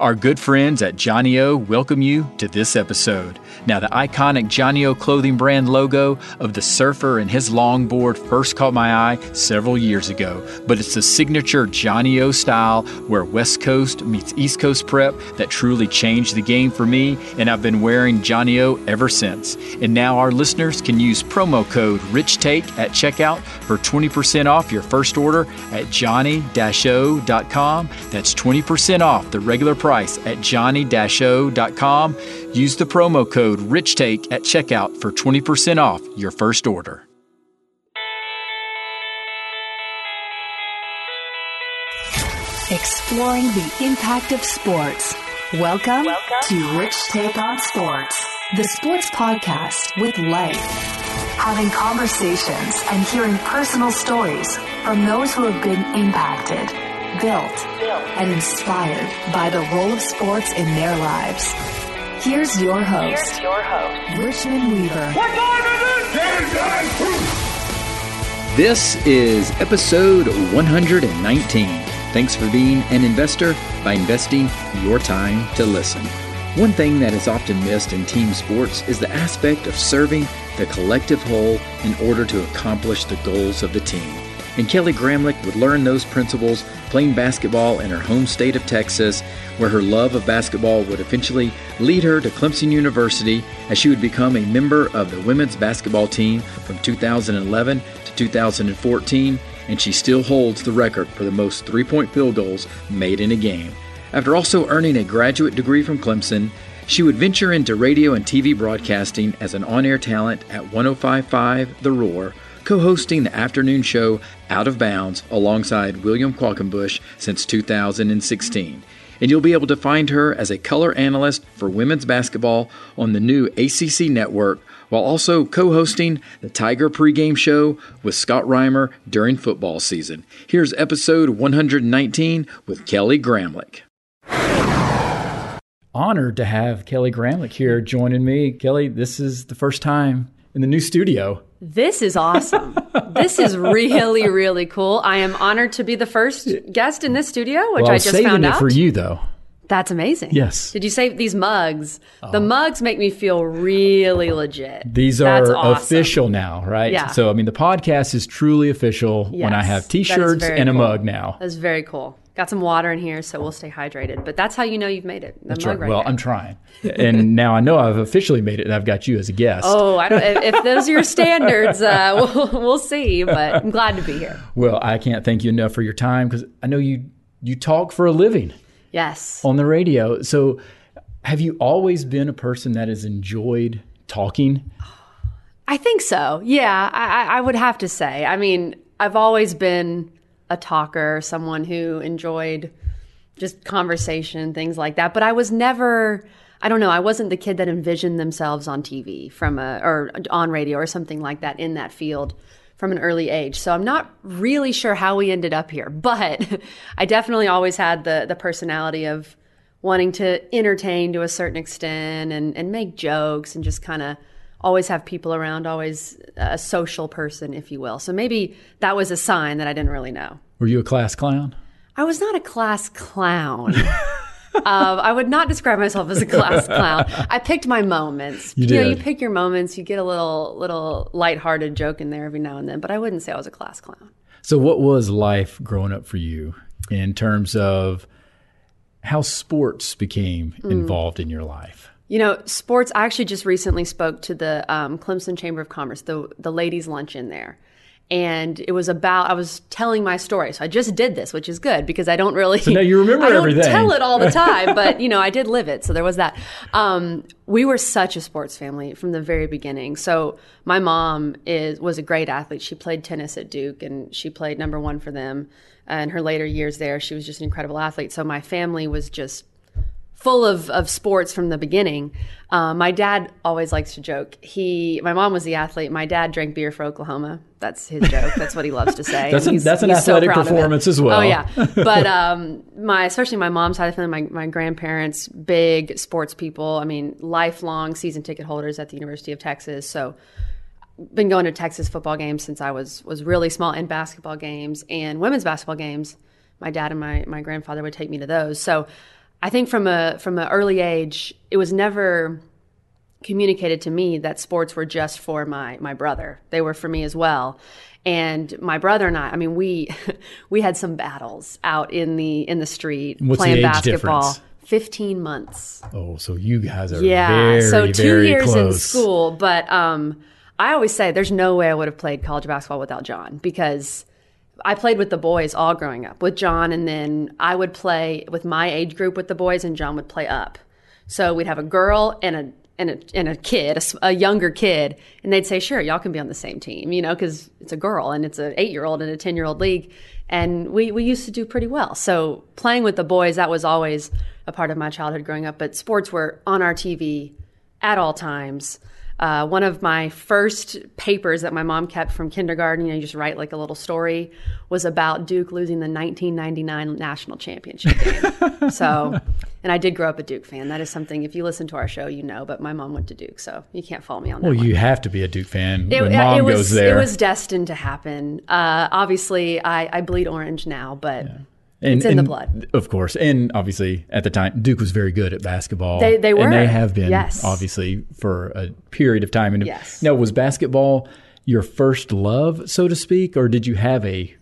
Our good friends at johnnie-O welcome you to this episode. Now, the iconic johnnie-O clothing brand logo of the surfer and his longboard first caught my eye several years ago, but it's the signature johnnie-O style where West Coast meets East Coast prep that truly changed the game for me, and I've been wearing johnnie-O ever since. And now our listeners can use promo code RICHTAKE at checkout for 20% off your first order at johnnie-o.com. That's 20% off the regular price price at johnnie-o.com. Use the promo code RICHTAKE at checkout for 20% off your first order. Exploring the impact of sports. Welcome, Welcome to Rich Take on Sports, the sports podcast with life. Having conversations and hearing personal stories from those who have been impacted built, and inspired by the role of sports in their lives. Here's your host, Here's your host. Richmond Weaver. This is episode 119. Thanks for being an investor by investing your time to listen. One thing that is often missed in team sports is the aspect of serving the collective whole in order to accomplish the goals of the team and Kelly Gramlich would learn those principles playing basketball in her home state of Texas, where her love of basketball would eventually lead her to Clemson University as she would become a member of the women's basketball team from 2011 to 2014, and she still holds the record for the most three point field goals made in a game. After also earning a graduate degree from Clemson, she would venture into radio and TV broadcasting as an on air talent at 1055 The Roar co hosting the afternoon show Out of Bounds alongside William Qualkenbush since 2016. And you'll be able to find her as a color analyst for women's basketball on the new ACC network while also co hosting the Tiger pregame show with Scott Reimer during football season. Here's episode 119 with Kelly Gramlich. Honored to have Kelly Gramlich here joining me. Kelly, this is the first time in the new studio. This is awesome. this is really, really cool. I am honored to be the first guest in this studio, which well, I, I just found out. for you, though. That's amazing. Yes. Did you say these mugs? Oh. The mugs make me feel really legit. These are awesome. official now, right? Yeah. So, I mean, the podcast is truly official yes. when I have t shirts and cool. a mug now. That's very cool. Got some water in here, so we'll stay hydrated. But that's how you know you've made it. that's right. right well, there. I'm trying, and now I know I've officially made it, and I've got you as a guest. Oh, I don't, if, if those are your standards, uh, we'll, we'll see. But I'm glad to be here. Well, I can't thank you enough for your time because I know you you talk for a living. Yes. On the radio. So, have you always been a person that has enjoyed talking? I think so. Yeah, I, I would have to say. I mean, I've always been a talker, someone who enjoyed just conversation, things like that. But I was never, I don't know, I wasn't the kid that envisioned themselves on TV from a, or on radio or something like that in that field from an early age. So I'm not really sure how we ended up here, but I definitely always had the, the personality of wanting to entertain to a certain extent and, and make jokes and just kind of always have people around, always a social person, if you will. So maybe that was a sign that I didn't really know. Were you a class clown? I was not a class clown. uh, I would not describe myself as a class clown. I picked my moments. You, did. you know, you pick your moments. You get a little little lighthearted joke in there every now and then, but I wouldn't say I was a class clown. So, what was life growing up for you in terms of how sports became mm. involved in your life? You know, sports. I actually just recently spoke to the um, Clemson Chamber of Commerce, the the ladies' luncheon there, and it was about I was telling my story. So I just did this, which is good because I don't really. So now you remember I don't everything. Tell it all the time, but you know I did live it. So there was that. Um, we were such a sports family from the very beginning. So my mom is was a great athlete. She played tennis at Duke, and she played number one for them. In her later years there, she was just an incredible athlete. So my family was just full of, of sports from the beginning. Uh, my dad always likes to joke. He, my mom was the athlete. My dad drank beer for Oklahoma. That's his joke. That's what he loves to say. that's, that's an athletic so performance as well. Oh yeah, but um, my especially my mom's side of the family, my my grandparents, big sports people. I mean, lifelong season ticket holders at the University of Texas. So been going to Texas football games since I was was really small, and basketball games and women's basketball games. My dad and my my grandfather would take me to those. So I think from a from an early age, it was never communicated to me that sports were just for my my brother. They were for me as well. And my brother and I, I mean, we we had some battles out in the in the street What's playing the basketball. difference? 15 months. Oh, so you guys are Yeah. very, so two years in school, but um, I always say there's no way I would have played college basketball without John because I played with the boys all growing up with John, and then I would play with my age group with the boys, and John would play up. So we'd have a girl and a and a, and a kid, a, a younger kid, and they'd say, "Sure, y'all can be on the same team," you know, because it's a girl and it's an eight-year-old and a ten-year-old league, and we we used to do pretty well. So playing with the boys, that was always a part of my childhood growing up. But sports were on our TV at all times. Uh, one of my first papers that my mom kept from kindergarten, you know, you just write like a little story, was about Duke losing the 1999 national championship game. so, and I did grow up a Duke fan. That is something, if you listen to our show, you know, but my mom went to Duke, so you can't follow me on that. Well, one. you have to be a Duke fan It, when mom it was, goes there. It was destined to happen. Uh, obviously, I, I bleed orange now, but And- it's in the blood. Of course. And obviously, at the time, Duke was very good at basketball. They- they were. And they have been, Yes. obviously, for a period of time. And Yes. Now, was basketball your first love, so to speak, or did you have a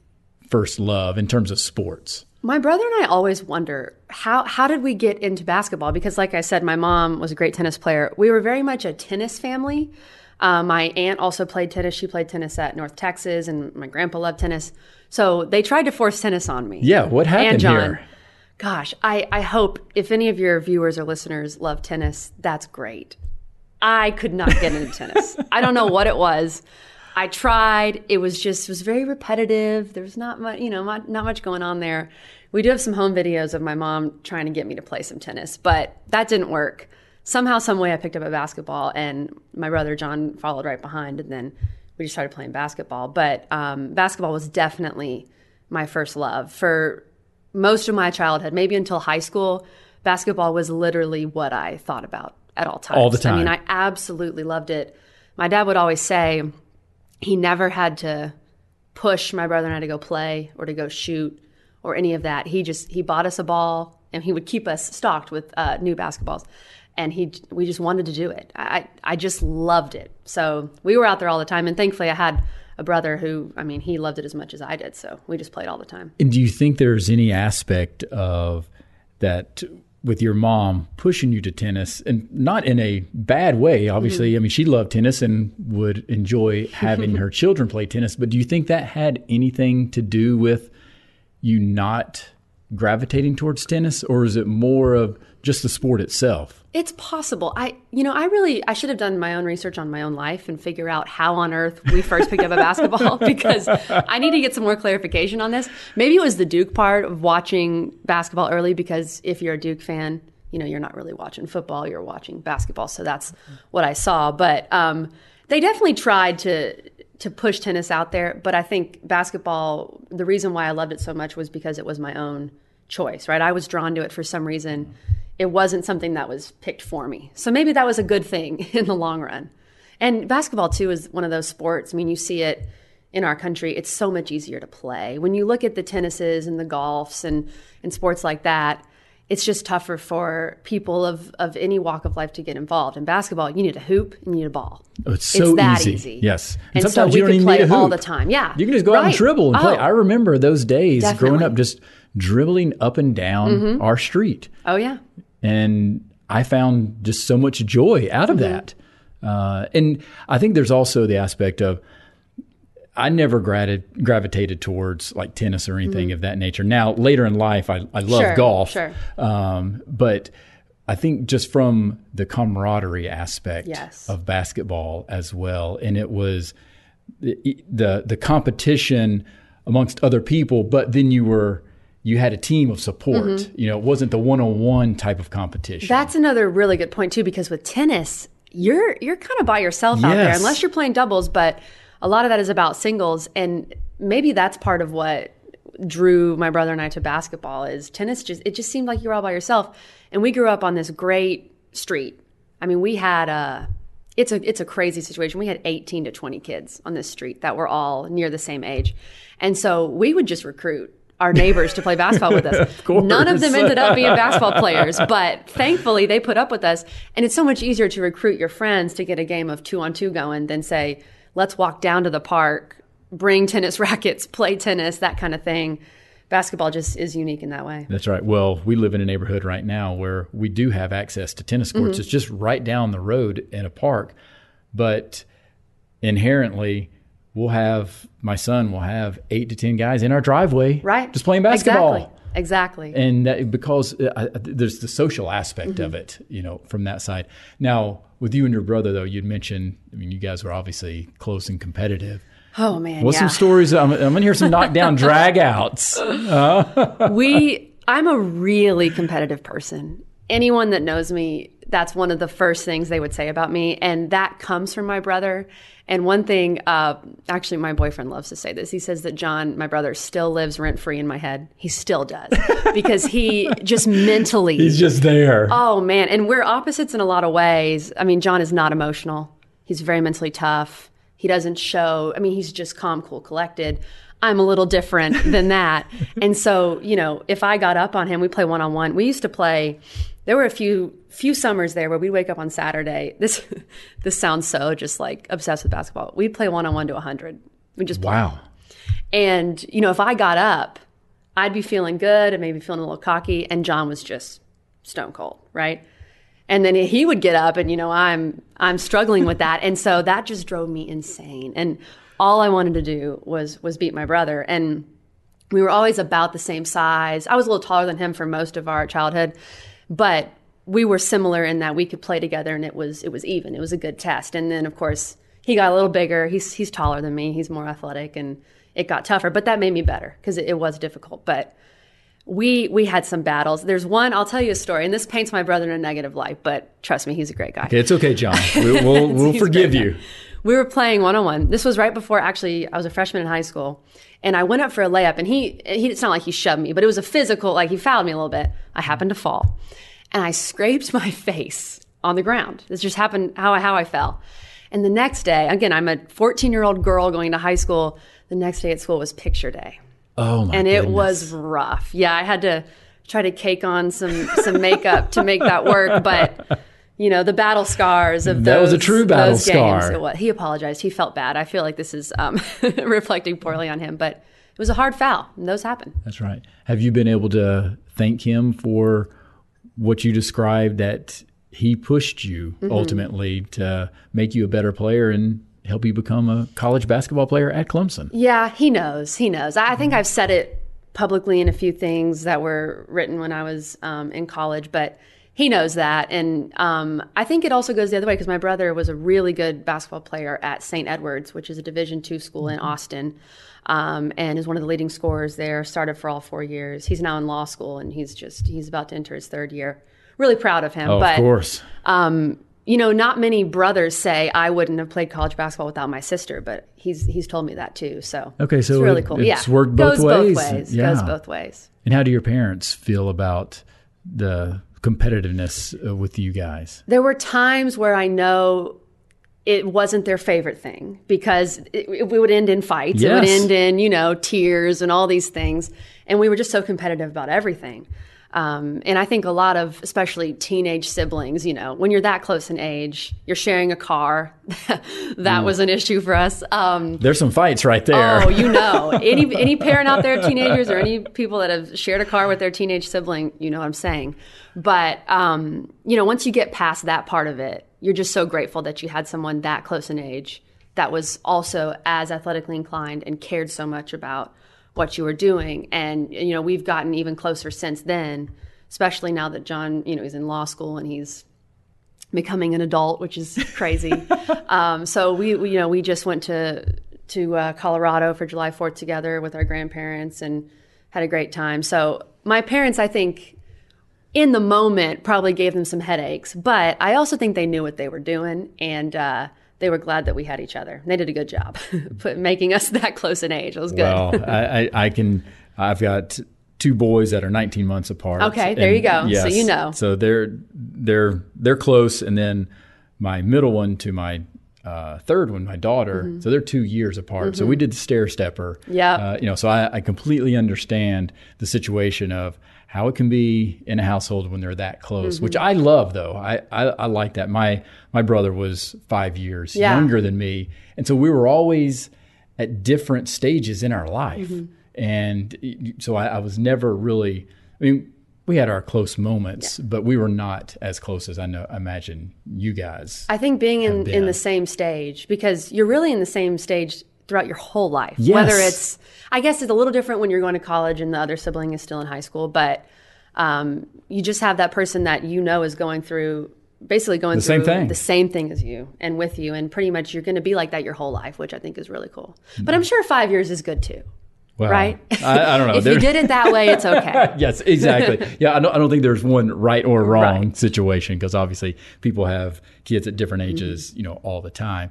first love in terms of sports? My brother and I always wonder how how did we get into basketball? Because, like I said, my mom was a great tennis player. We were very much a tennis family. Uh, my aunt also played tennis. She played tennis at North Texas, and my grandpa loved tennis. So they tried to force tennis on me. Yeah, what happened and John. here? Gosh, I, I hope if any of your viewers or listeners love tennis, that's great. I could not get into tennis. I don't know what it was. I tried. It was just it was very repetitive. There was not much, you know, not, not much going on there. We do have some home videos of my mom trying to get me to play some tennis, but that didn't work. Somehow, some way, I picked up a basketball, and my brother John followed right behind, and then we just started playing basketball. But um, basketball was definitely my first love for most of my childhood, maybe until high school. Basketball was literally what I thought about at all times. All the time. I mean. I absolutely loved it. My dad would always say he never had to push my brother and I to go play or to go shoot or any of that. He just he bought us a ball and he would keep us stocked with uh, new basketballs, and he we just wanted to do it. I I just loved it. So we were out there all the time, and thankfully I had a brother who I mean he loved it as much as I did. So we just played all the time. And do you think there's any aspect of that with your mom pushing you to tennis and not in a bad way? Obviously, mm-hmm. I mean, she loved tennis and would enjoy having her children play tennis. But do you think that had anything to do with you not gravitating towards tennis, or is it more of just the sport itself? It's possible. I, you know, I really, I should have done my own research on my own life and figure out how on earth we first picked up a basketball because I need to get some more clarification on this. Maybe it was the Duke part of watching basketball early because if you're a Duke fan, you know, you're not really watching football, you're watching basketball. So that's what I saw. But um, they definitely tried to to push tennis out there. But I think basketball, the reason why I loved it so much was because it was my own choice, right? I was drawn to it for some reason. It wasn't something that was picked for me. So maybe that was a good thing in the long run. And basketball, too, is one of those sports. I mean, you see it in our country, it's so much easier to play. When you look at the tennises and the golfs and, and sports like that, it's just tougher for people of, of any walk of life to get involved. In basketball, you need a hoop and you need a ball. Oh, it's so that easy. easy. Yes. And, so sometimes we you don't could even play need a all the time. Yeah. You can just go out and dribble and play. Oh. I remember those days growing Definitely. Mm-hmm. up just dribbling up and down our street. Oh, yeah. And I found just so much joy out of Mm-hmm. that. Uh, and I think there's also the aspect of I never gravid, gravitated towards like tennis or anything of that nature. Now, later in life, I, I love Mm-hmm. Sure, golf, sure. Um, but I think just from the camaraderie aspect Yes. of basketball as well, and it was the the, the competition amongst other people, but then you were you had a team of support. Mm-hmm. You know, it wasn't the one on one type of competition. That's another really good point too, because with tennis, you're you're kind of by yourself out there, unless you're playing doubles. But a lot of that is about singles, and maybe that's part of what drew my brother and I to basketball. Is tennis just it just seemed like you were all by yourself, and we grew up on this great street. I mean, we had a it's a it's a crazy situation. We had 18 to 20 kids on this street that were all near the same age, and so we would just recruit our neighbors to play basketball with us. Of. None of them ended up being basketball players, but thankfully they put up with us. And it's so much easier to recruit your friends to get a game of two on two going than say, let's walk down to the park, bring tennis rackets, play tennis, that kind of thing. Basketball just is unique in that way. That's right. Well, we live in a neighborhood right now where we do have access to tennis courts. Mm-hmm. It's just right down the road in a park. But inherently, we'll have my son will have eight to 10 guys in our driveway Right. just playing basketball. Exactly. Exactly. and that, because uh, I- there's the social aspect Mm-hmm. of it, you know, from that side. Now, with you and your brother, though, you'd mentioned, I mean, you guys were obviously close and competitive. oh man. What's yeah. some stories? I'm, I'm going to hear some knockdown dragouts. we I'm a really competitive person. Anyone that knows me, that's one of the first things they would say about me, and that comes from my brother. And one thing, uh, actually, my boyfriend loves to say this. He says that John, my brother, still lives rent free in my head. He still does because he just mentally. He's just there. Oh man, and we're opposites in a lot of ways. I mean, John is not emotional. He's very mentally tough. He doesn't show. I mean, he's just calm, cool, collected. I'm a little different than that. And so, you know, if I got up on him, we play one on one. We used to play there were a few few summers there where we'd wake up on Saturday. This this sounds so just like obsessed with basketball. We'd play one on one to 100. We just play. wow. And, you know, if I got up, I'd be feeling good and maybe feeling a little cocky. And John was just stone cold, right? And then he would get up and, you know, I'm, I'm struggling with that. And so that just drove me insane. And all I wanted to do was, was beat my brother. And we were always about the same size. I was a little taller than him for most of our childhood, but we were similar in that we could play together and it was, it was even. It was a good test. And then of course he got a little bigger. He's, he's taller than me. He's more athletic and it got tougher, but that made me better because it, it was difficult. But we we had some battles. There's one I'll tell you a story, and this paints my brother in a negative light. But trust me, he's a great guy. Okay, it's okay, John. We, we'll we'll forgive you. guy. We were playing one on one. This was right before actually I was a freshman in high school, and I went up for a layup, and he he it's not like he shoved me, but it was a physical like he fouled me a little bit. I happened to fall, and I scraped my face on the ground. This just happened how I, how I fell. And the next day, again, I'm a 14 year old girl going to high school. The next day at school was picture day Oh my and it goodness. was rough. Yeah, I had to try to cake on some some makeup to make that work, but you know the battle scars of That was those, a true battle those games. scar. It was. He apologized. He felt bad. I feel like this is um, reflecting poorly on him, but it was a hard foul, and those happen. That's right. Have you been able to thank him for what you described that he pushed you Mm-hmm. ultimately to make you a better player and help you become a college basketball player at Clemson? Yeah, he knows. He knows. I I think I've said it publicly in a few things that were written when I was um, in college, but he knows that. And um, I think it also goes the other way because my brother was a really good basketball player at St. Edwards, which is a Division two school in Austin, um, and is one of the leading scorers there. Started for all four years. He's now in law school, and he's just he's about to enter his third year. Really proud of him. Oh, but of course. um, you know, not many brothers say I wouldn't have played college basketball without my sister, but he's he's told me that too. So Okay, so it's really it- cool. it's yeah, worked both goes ways. both ways. Yeah. Goes both ways. And how do your parents feel about the competitiveness uh, with you guys? There were times where I know it wasn't their favorite thing because it, it would end in fights. It would end in you know tears and all these things, and we were just so competitive about everything. Um, and I think a lot of, especially teenage siblings, you know, when you're that close in age, you're sharing a car. that was an issue for us. Um, There's some fights right there. Oh, you know, any any parent out there, teenagers or any people that have shared a car with their teenage sibling, you know what I'm saying. But um, you know, once you get past that part of it, you're just so grateful that you had someone that close in age that was also as athletically inclined and cared so much about what you were doing. And you know, we've gotten even closer since then, especially now that John, you know, he's in law school and he's becoming an adult, which is crazy. um, so we, we, you know, we just went to to uh, Colorado for July Fourth together with our grandparents and had a great time. So my parents, I think, in the moment, probably gave them some headaches, but I also think they knew what they were doing and. Uh, they were glad that we had each other. They did a good job, put, making us that close in age. It was good. Well, I, I, I can. I've got two boys that are 19 months apart. Okay, there you go. So you know. So they're they're they're close, and then my middle one to my uh, third one, my daughter. Mm-hmm. So they're two years apart. So we did the stair stepper. Yeah. Uh, you know, so I, I completely understand the situation of how it can be in a household when they're that close, Mm-hmm. which I love though. I, I, I like that. My my brother was five years Yeah. younger than me, and so we were always at different stages in our life, Mm-hmm. and so I, I was never really. I mean, we had our close moments, but we were not as close as I know. I imagine you guys. I think being in, in the same stage because you're really in the same stage throughout your whole life. Yes. Whether it's, I guess it's a little different when you're going to college and the other sibling is still in high school, but um, you just have that person that you know is going through, basically going The through same thing. the same thing as you and with you, and pretty much you're going to be like that your whole life, which I think is really cool. But I'm sure five years is good too, well, right? I, I don't know. if you did it that way, it's okay. yes, exactly. Yeah, I don't, I don't think there's one right or wrong Right. situation because obviously people have kids at different Mm-hmm. ages, you know, all the time.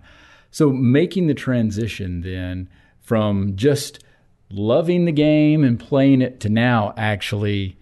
So making the transition then from just loving the game and playing it to now actually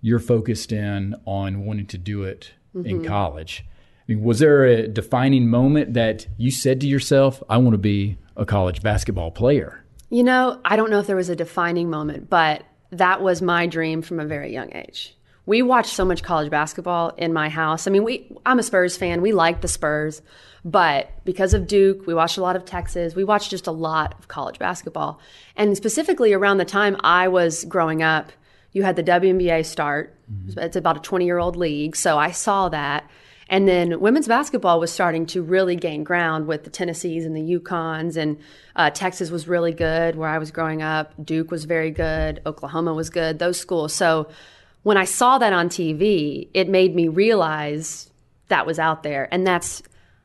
you're focused in on wanting to do it Mm-hmm. in college. I mean, was there a defining moment that you said to yourself, I want to be a college basketball player? You know, I don't know if there was a defining moment, but that was my dream from a very young age. We watched so much college basketball in my house. I mean, we I'm a Spurs fan. We like the Spurs, but because of Duke, we watched a lot of Texas. We watched just a lot of college basketball. And specifically around the time I was growing up, you had the WNBA start. It's about a 20-year-old league, so I saw that. And then women's basketball was starting to really gain ground with the Tennessees and the UConns, and uh, Texas was really good where I was growing up. Duke was very good. Oklahoma was good. Those schools. So when I saw that on TV, it made me realize that was out there, and that's.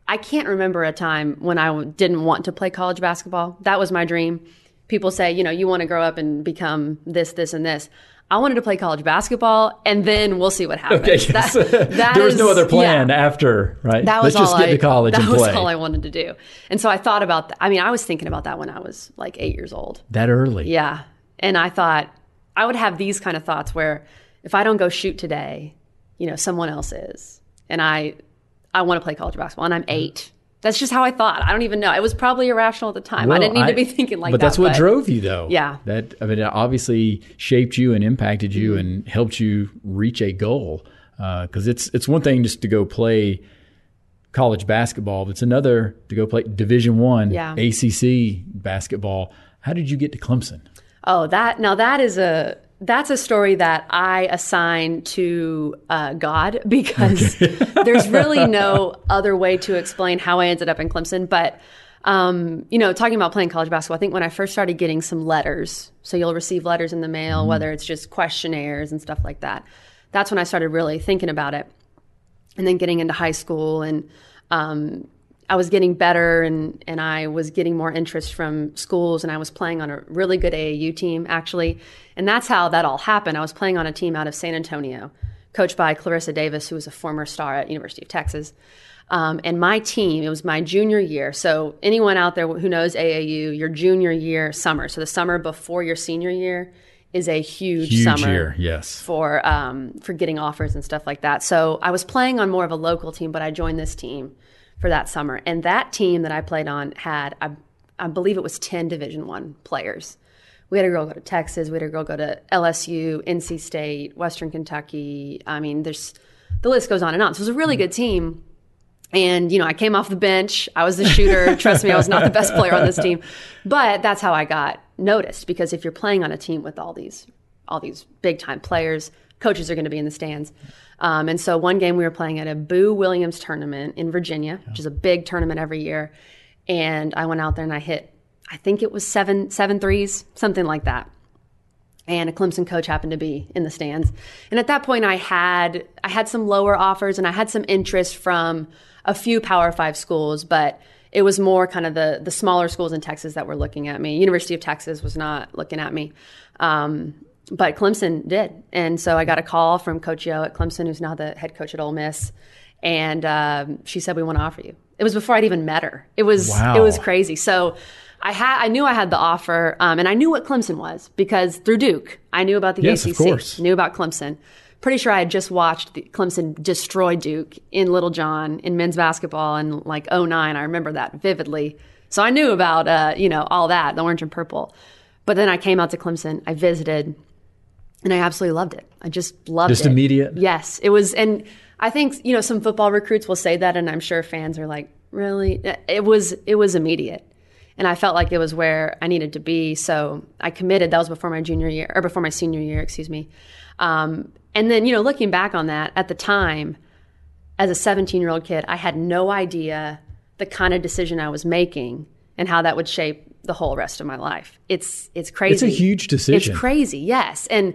I can't remember a time when I didn't want to play college basketball. That was my dream. People say, you know, you want to grow up and become this, this, and this. I wanted to play college basketball, and then we'll see what happens. Okay, yes. That- that there was no other plan yeah. after, right? That was Let's just all get I, to college that and was play. all I wanted to do. And so I thought about that. I mean, I was thinking about that when I was like eight years old. that early. Yeah. And I thought I would have these kind of thoughts where if I don't go shoot today, you know, someone else is. And I I want to play college basketball and I'm eight. That's just how I thought. I don't even know. It was probably irrational at the time. I didn't need I- to be thinking like that. but that. that's what drove you, though. Yeah. That I mean, it obviously shaped you and impacted you Mm-hmm. and helped you reach a goal. Because it's it's one thing just to go play college basketball, but it's another to go play Division One Yeah. ACC basketball. How did you get to Clemson? Oh, that now that is a that's a story that I assign to uh, God because there's really no other way to explain how I ended up in Clemson. But um, you know, talking about playing college basketball, I think when I first started getting some letters, so you'll receive letters in the mail, whether it's just questionnaires and stuff like that. That's when I started really thinking about it, and then getting into high school and um, I was getting better and, and I was getting more interest from schools and I was playing on a really good AAU team actually. And that's how that all happened. I was playing on a team out of San Antonio, coached by Clarissa Davis, who was a former star at University of Texas. Um, and my team, it was my junior year. So anyone out there who knows AAU, your junior year summer, so the summer before your senior year is a huge, Huge summer year, yes. for um, for getting offers and stuff like that. So I was playing on more of a local team, but I joined this team for that summer, and that team that I played on had I, I believe it was ten Division One players. We had a girl go to Texas. We had a girl go to LSU, NC State, Western Kentucky. I mean, there's the list goes on and on. So it was a really mm-hmm. good team. And, you know, I came off the bench. I was the shooter. Trust me, I was not the best player on this team. But that's how I got noticed because if you're playing on a team with all these all these big time players, coaches are going to be in the stands. Um, and so one game we were playing at a Boo Williams tournament in Virginia, which is a big tournament every year. And I went out there and I hit, I think it was seven seven threes, something like that and a Clemson coach happened to be in the stands. And at that point, I had I had some lower offers and I had some interest from a few Power Five schools, but it was more kind of the the smaller schools in Texas that were looking at me. University of Texas was not looking at me. Um, but Clemson did, and so I got a call from Coach Yo at Clemson, who's now the head coach at Ole Miss, and um, she said we want to offer you. It was before I'd even met her. It was Wow. it was crazy. So I had I knew I had the offer, um, and I knew what Clemson was because through Duke, I knew about the Yes, ACC, of course. knew about Clemson. pretty sure I had just watched the, Clemson destroy Duke in Littlejohn in men's basketball in like 09. I remember that vividly. So I knew about, uh, you know, all that, the orange and purple. But then I came out to Clemson, I visited, and I absolutely loved it. I just loved Just it. Just immediate? Yes. It was, and I think, you know, some football recruits will say that, and I'm sure fans are like, really? It was, it was immediate. And I felt like it was where I needed to be. So I committed. That was before my junior year, or before my senior year, excuse me. Um, and then, you know, looking back on that at the time, as a 17 year old kid, I had no idea the kind of decision I was making and how that would shape the whole rest of my life. It's it's crazy. It's a huge decision. It's crazy, yes. And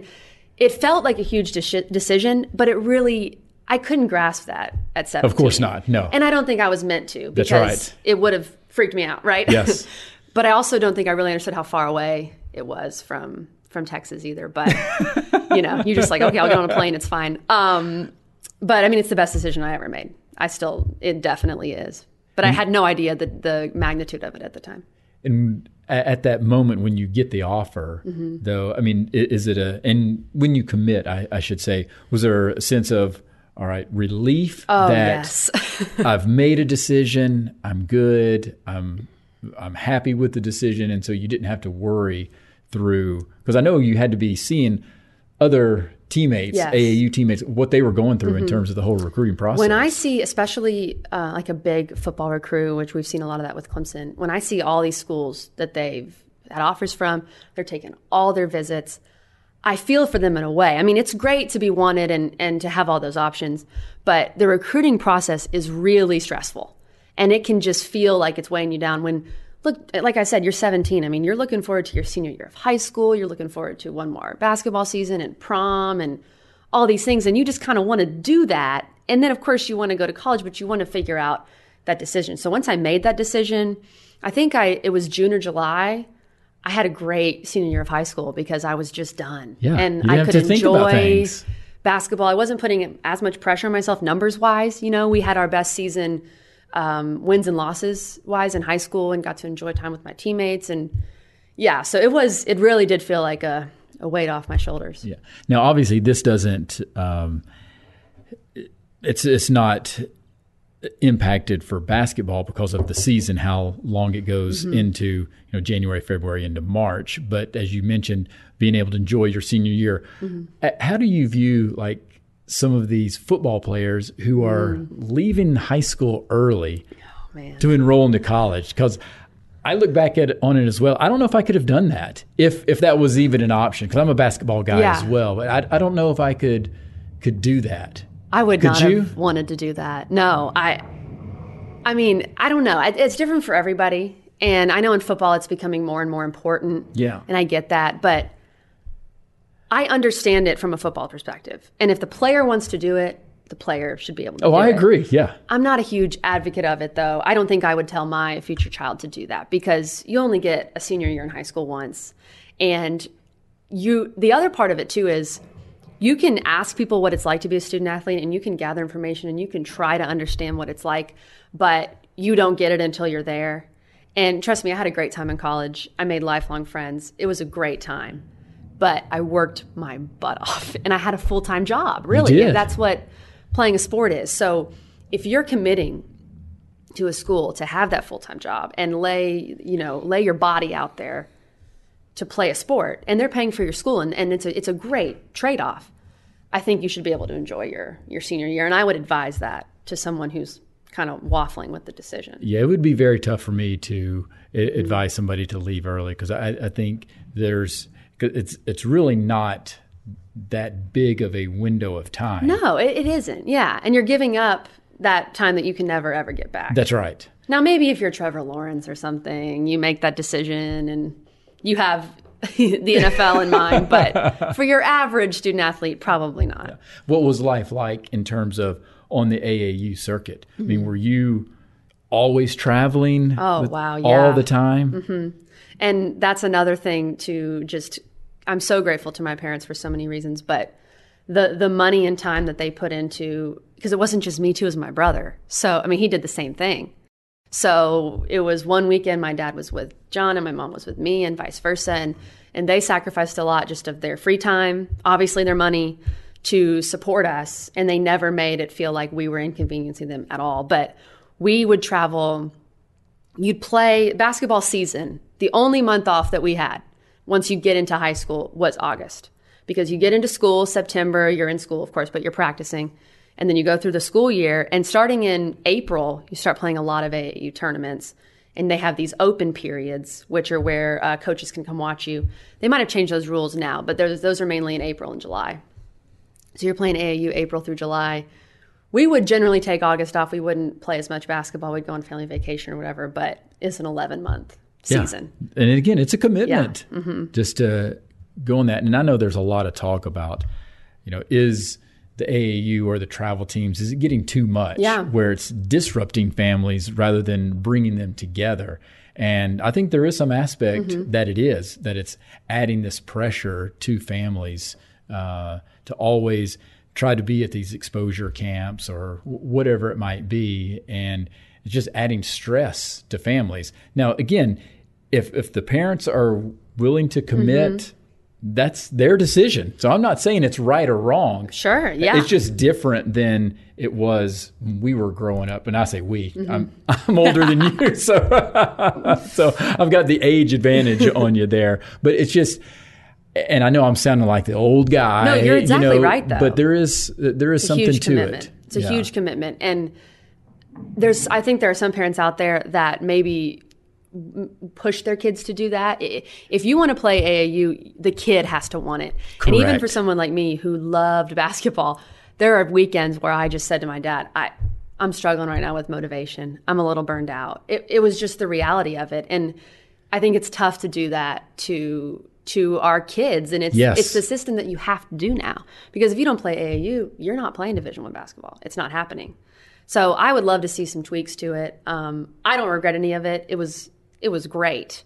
it felt like a huge de- decision, but it really I couldn't grasp that at 17. Of course not. No. And I don't think I was meant to because That's right. it would have freaked me out, right? Yes. but I also don't think I really understood how far away it was from from Texas either. But you know, you're just like, okay, I'll get on a plane, it's fine. Um, but I mean, it's the best decision I ever made. I still, it definitely is. But I Mm-hmm. had no idea the the magnitude of it at the time. And at that moment when you get the offer, Mm-hmm. though, I mean, is it a, and when you commit, I, I should say, was there a sense of, all right, relief Oh that yes, I've made a decision, I'm good, I'm, I'm happy with the decision. And so you didn't have to worry through, because I know you had to be seeing other teammates, Yes. Mm-hmm. AAU teammates, what they were going through in terms of the whole recruiting process. when I see, especially uh, like a big football recruit, which we've seen a lot of that with Clemson, when I see all these schools that they've had offers from, they're taking all their visits. I feel for them in a way. I mean, it's great to be wanted and, and to have all those options, but the recruiting process is really stressful. And it can just feel like it's weighing you down when, look, like I said, you're 17. I mean, you're looking forward to your senior year of high school. You're looking forward to one more basketball season and prom and all these things. And you just kind of want to do that. And then, of course, you want to go to college, but you want to figure out that decision. So once I made that decision, I think I, it was June or July. I had a great senior year of high school because I was just done. Yeah, And I could to think about enjoy basketball. I wasn't putting as much pressure on myself numbers wise. You know, we had our best season um, wins and losses wise in high school and got to enjoy time with my teammates. And yeah, so it was, it really did feel like a, a weight off my shoulders. Yeah. Now, obviously, this doesn't. Um, it's it's not impacted for basketball because of the season, how long it goes into you know January, February, into March. But as you mentioned, being able to enjoy your senior year, uh, how do you view like some of these football players who are mm. leaving high school early oh, Man. to enroll into college? Because I look back at on it as well. I don't know if I could have done that if if that was even an option. Because I'm a basketball guy Yeah. as well, but I, I don't know if I could could do that. I would Could not you? have wanted to do that. No, I. I mean, I don't know. It's different for everybody, and I know in football it's becoming more and more important. Yeah. and I get that, but I understand it from a football perspective. And if the player wants to do it, the player should be able to. Oh, I it. agree. Yeah. I'm not a huge advocate of it, though. I don't think I would tell my future child to do that because you only get a senior year in high school once, and you. The other part of it too is you can ask people what it's like to be a student athlete, and you can gather information, and you can try to understand what it's like, but you don't get it until you're there. And trust me, I had a great time in college. I made lifelong friends. It was a great time, but I worked my butt off, and I had a full time job. Really, that's what playing a sport is. So if you're committing to a school to have that full-time job and lay, you know, lay your body out there to play a sport and they're paying for your school and, and it's a it's a great trade-off. I think you should be able to enjoy your your senior year and I would advise that to someone who's kind of waffling with the decision. Yeah, it would be very tough for me to I- advise somebody to leave early because I, I think there's it's it's really not that big of a window of time. No, it, it isn't. Yeah, and you're giving up that time that you can never ever get back. That's right. Now, maybe if you're Trevor Lawrence or something, you make that decision and you have the NFL in mind. But for your average student athlete, probably not. What was life like in terms of on the AAU circuit? I mean, were you always traveling? Mm-hmm. Oh, wow, all the time. And that's another thing to just, I'm so grateful to my parents for so many reasons, but the, the money and time that they put into, because it wasn't just me too, it was my brother. So, I mean, he did the same thing. So it was one weekend my dad was with John and my mom was with me and vice versa. And, and they sacrificed a lot just of their free time, obviously their money, to support us, and they never made it feel like we were inconveniencing them at all. But we would travel. You'd play basketball season. The only month off that we had once you get into high school was August because you get into school September, you're in school, of course, but you're practicing. And then you go through the school year. And starting in April, you start playing a lot of AAU tournaments. And they have these open periods, which are where uh, coaches can come watch you. They might have changed those rules now, but those are mainly in April and July. So you're playing AAU April through July. We would generally take August off. We wouldn't play as much basketball. We'd go on family vacation or whatever, but it's an 11 month season. Yeah. And again, it's a commitment yeah. mm-hmm. just to go on that. And I know there's a lot of talk about, you know, is the AAU or the travel teams, is it getting too much? Yeah. Where it's disrupting families rather than bringing them together. And I think there is some aspect mm-hmm. that it is, that it's adding this pressure to families uh, to always try to be at these exposure camps or whatever it might be. And it's just adding stress to families. Now, again, if, if the parents are willing to commit, mm-hmm that's their decision. So I'm not saying it's right or wrong. Sure, yeah. It's just different than it was when we were growing up. And I say we. Mm-hmm. I'm I'm older than you, so so I've got the age advantage on you there. But it's just and I know I'm sounding like the old guy. No, you're exactly you know, right though. But there is there is something to commitment. it. It's a yeah. huge commitment. And there's I think there are some parents out there that maybe push their kids to do that. If you want to play AAU, the kid has to want it. Correct. And even for someone like me who loved basketball, there are weekends where I just said to my dad, I, I'm struggling right now with motivation. I'm a little burned out. It, it was just the reality of it. And I think it's tough to do that to to our kids and it's yes. it's the system that you have to do now because if you don't play AAU you're not playing division 1 basketball it's not happening so I would love to see some tweaks to it um, I don't regret any of it it was it was great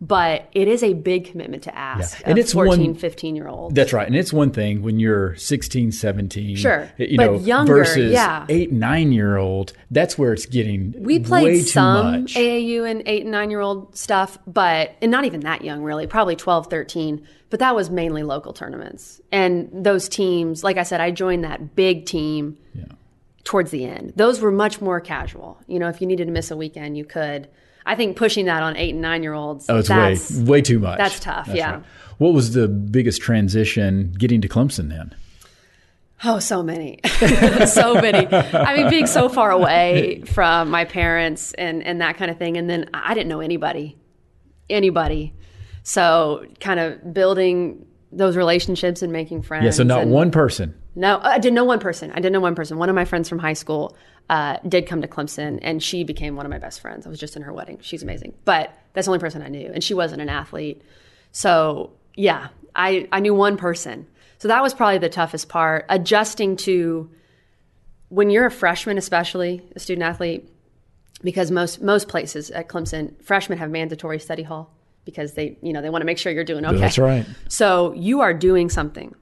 but it is a big commitment to ask yeah. and it's 14 one, 15 year old. that's right and it's one thing when you're 16 17 sure you but know younger, versus yeah. 8 9 year old that's where it's getting we played some much. aau and 8 and 9 year old stuff but and not even that young really probably 12 13 but that was mainly local tournaments and those teams like i said i joined that big team yeah. Towards the end those were much more casual you know if you needed to miss a weekend you could I think pushing that on eight and nine year olds. Oh, it's way way too much. That's tough. That's yeah. Right. What was the biggest transition getting to Clemson then? Oh, so many, so many. I mean, being so far away from my parents and and that kind of thing, and then I didn't know anybody, anybody. So, kind of building those relationships and making friends. Yeah. So not and, one person. No, I didn't know one person. I didn't know one person. One of my friends from high school uh, did come to Clemson, and she became one of my best friends. I was just in her wedding. She's amazing, but that's the only person I knew, and she wasn't an athlete. So yeah, I I knew one person. So that was probably the toughest part, adjusting to when you're a freshman, especially a student athlete, because most most places at Clemson, freshmen have mandatory study hall because they you know they want to make sure you're doing okay. That's right. So you are doing something.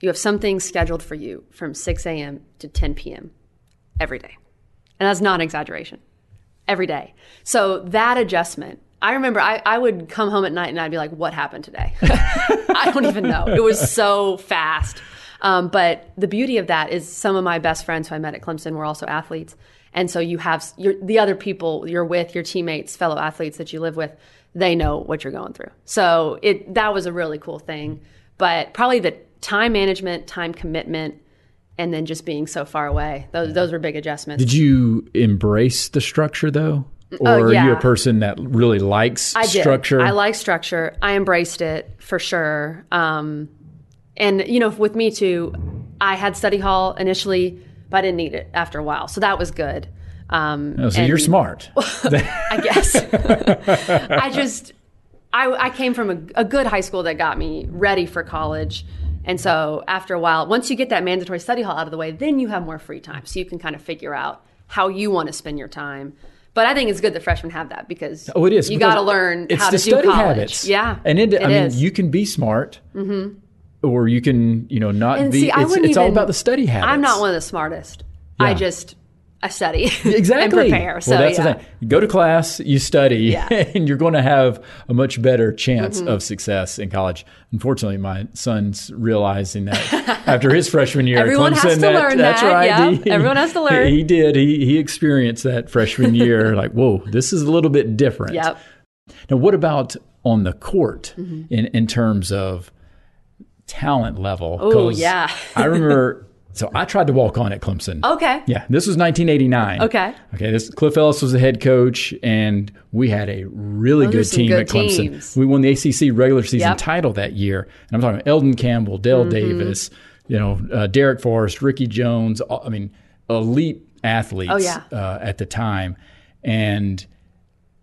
You have something scheduled for you from 6 a.m. to 10 p.m. every day. And that's not an exaggeration. Every day. So that adjustment, I remember I, I would come home at night and I'd be like, what happened today? I don't even know. It was so fast. Um, but the beauty of that is some of my best friends who I met at Clemson were also athletes. And so you have the other people you're with, your teammates, fellow athletes that you live with, they know what you're going through. So it that was a really cool thing. But probably the time management, time commitment, and then just being so far away. Those those were big adjustments. Did you embrace the structure though? Or oh, yeah. are you a person that really likes I structure? I like structure. I embraced it for sure. Um, and you know, with me too, I had study hall initially, but I didn't need it after a while, so that was good. Um, oh, so and, you're smart. I guess. I just, I, I came from a, a good high school that got me ready for college and so after a while, once you get that mandatory study hall out of the way, then you have more free time. So you can kind of figure out how you want to spend your time. But I think it's good that freshmen have that because oh, it is. You got to learn it's how to study do college. habits. Yeah, and it, it I is. mean, you can be smart, mm-hmm. or you can, you know, not and be. See, it's, it's even, all about the study habits. I'm not one of the smartest. Yeah. I just I study exactly and prepare. So well, that's yeah. the thing. You go to class, you study, Yeah. and you're going to have a much better chance of success in college. Unfortunately, my son's realizing that after his freshman year Everyone at has to that, learn that's that, right. yeah. Everyone has to learn. He, did. He he experienced that freshman year. like, whoa, this is a little bit different. Yep. Now, what about on the court Mm-hmm. in, in terms of talent level? Oh, yeah. I remember, so I tried to walk on at Clemson. Okay. Yeah, this was 1989. Okay. Okay, this Cliff Ellis was the head coach, and we had a really Those good team good at Clemson. teams. We won the ACC regular season Yep. Mm-hmm. title that year. And I'm talking Elden Campbell, Dale Davis, you know, uh, Derek Forrest, Ricky Jones. all- I mean, elite athletes Oh, yeah. uh, at the time, and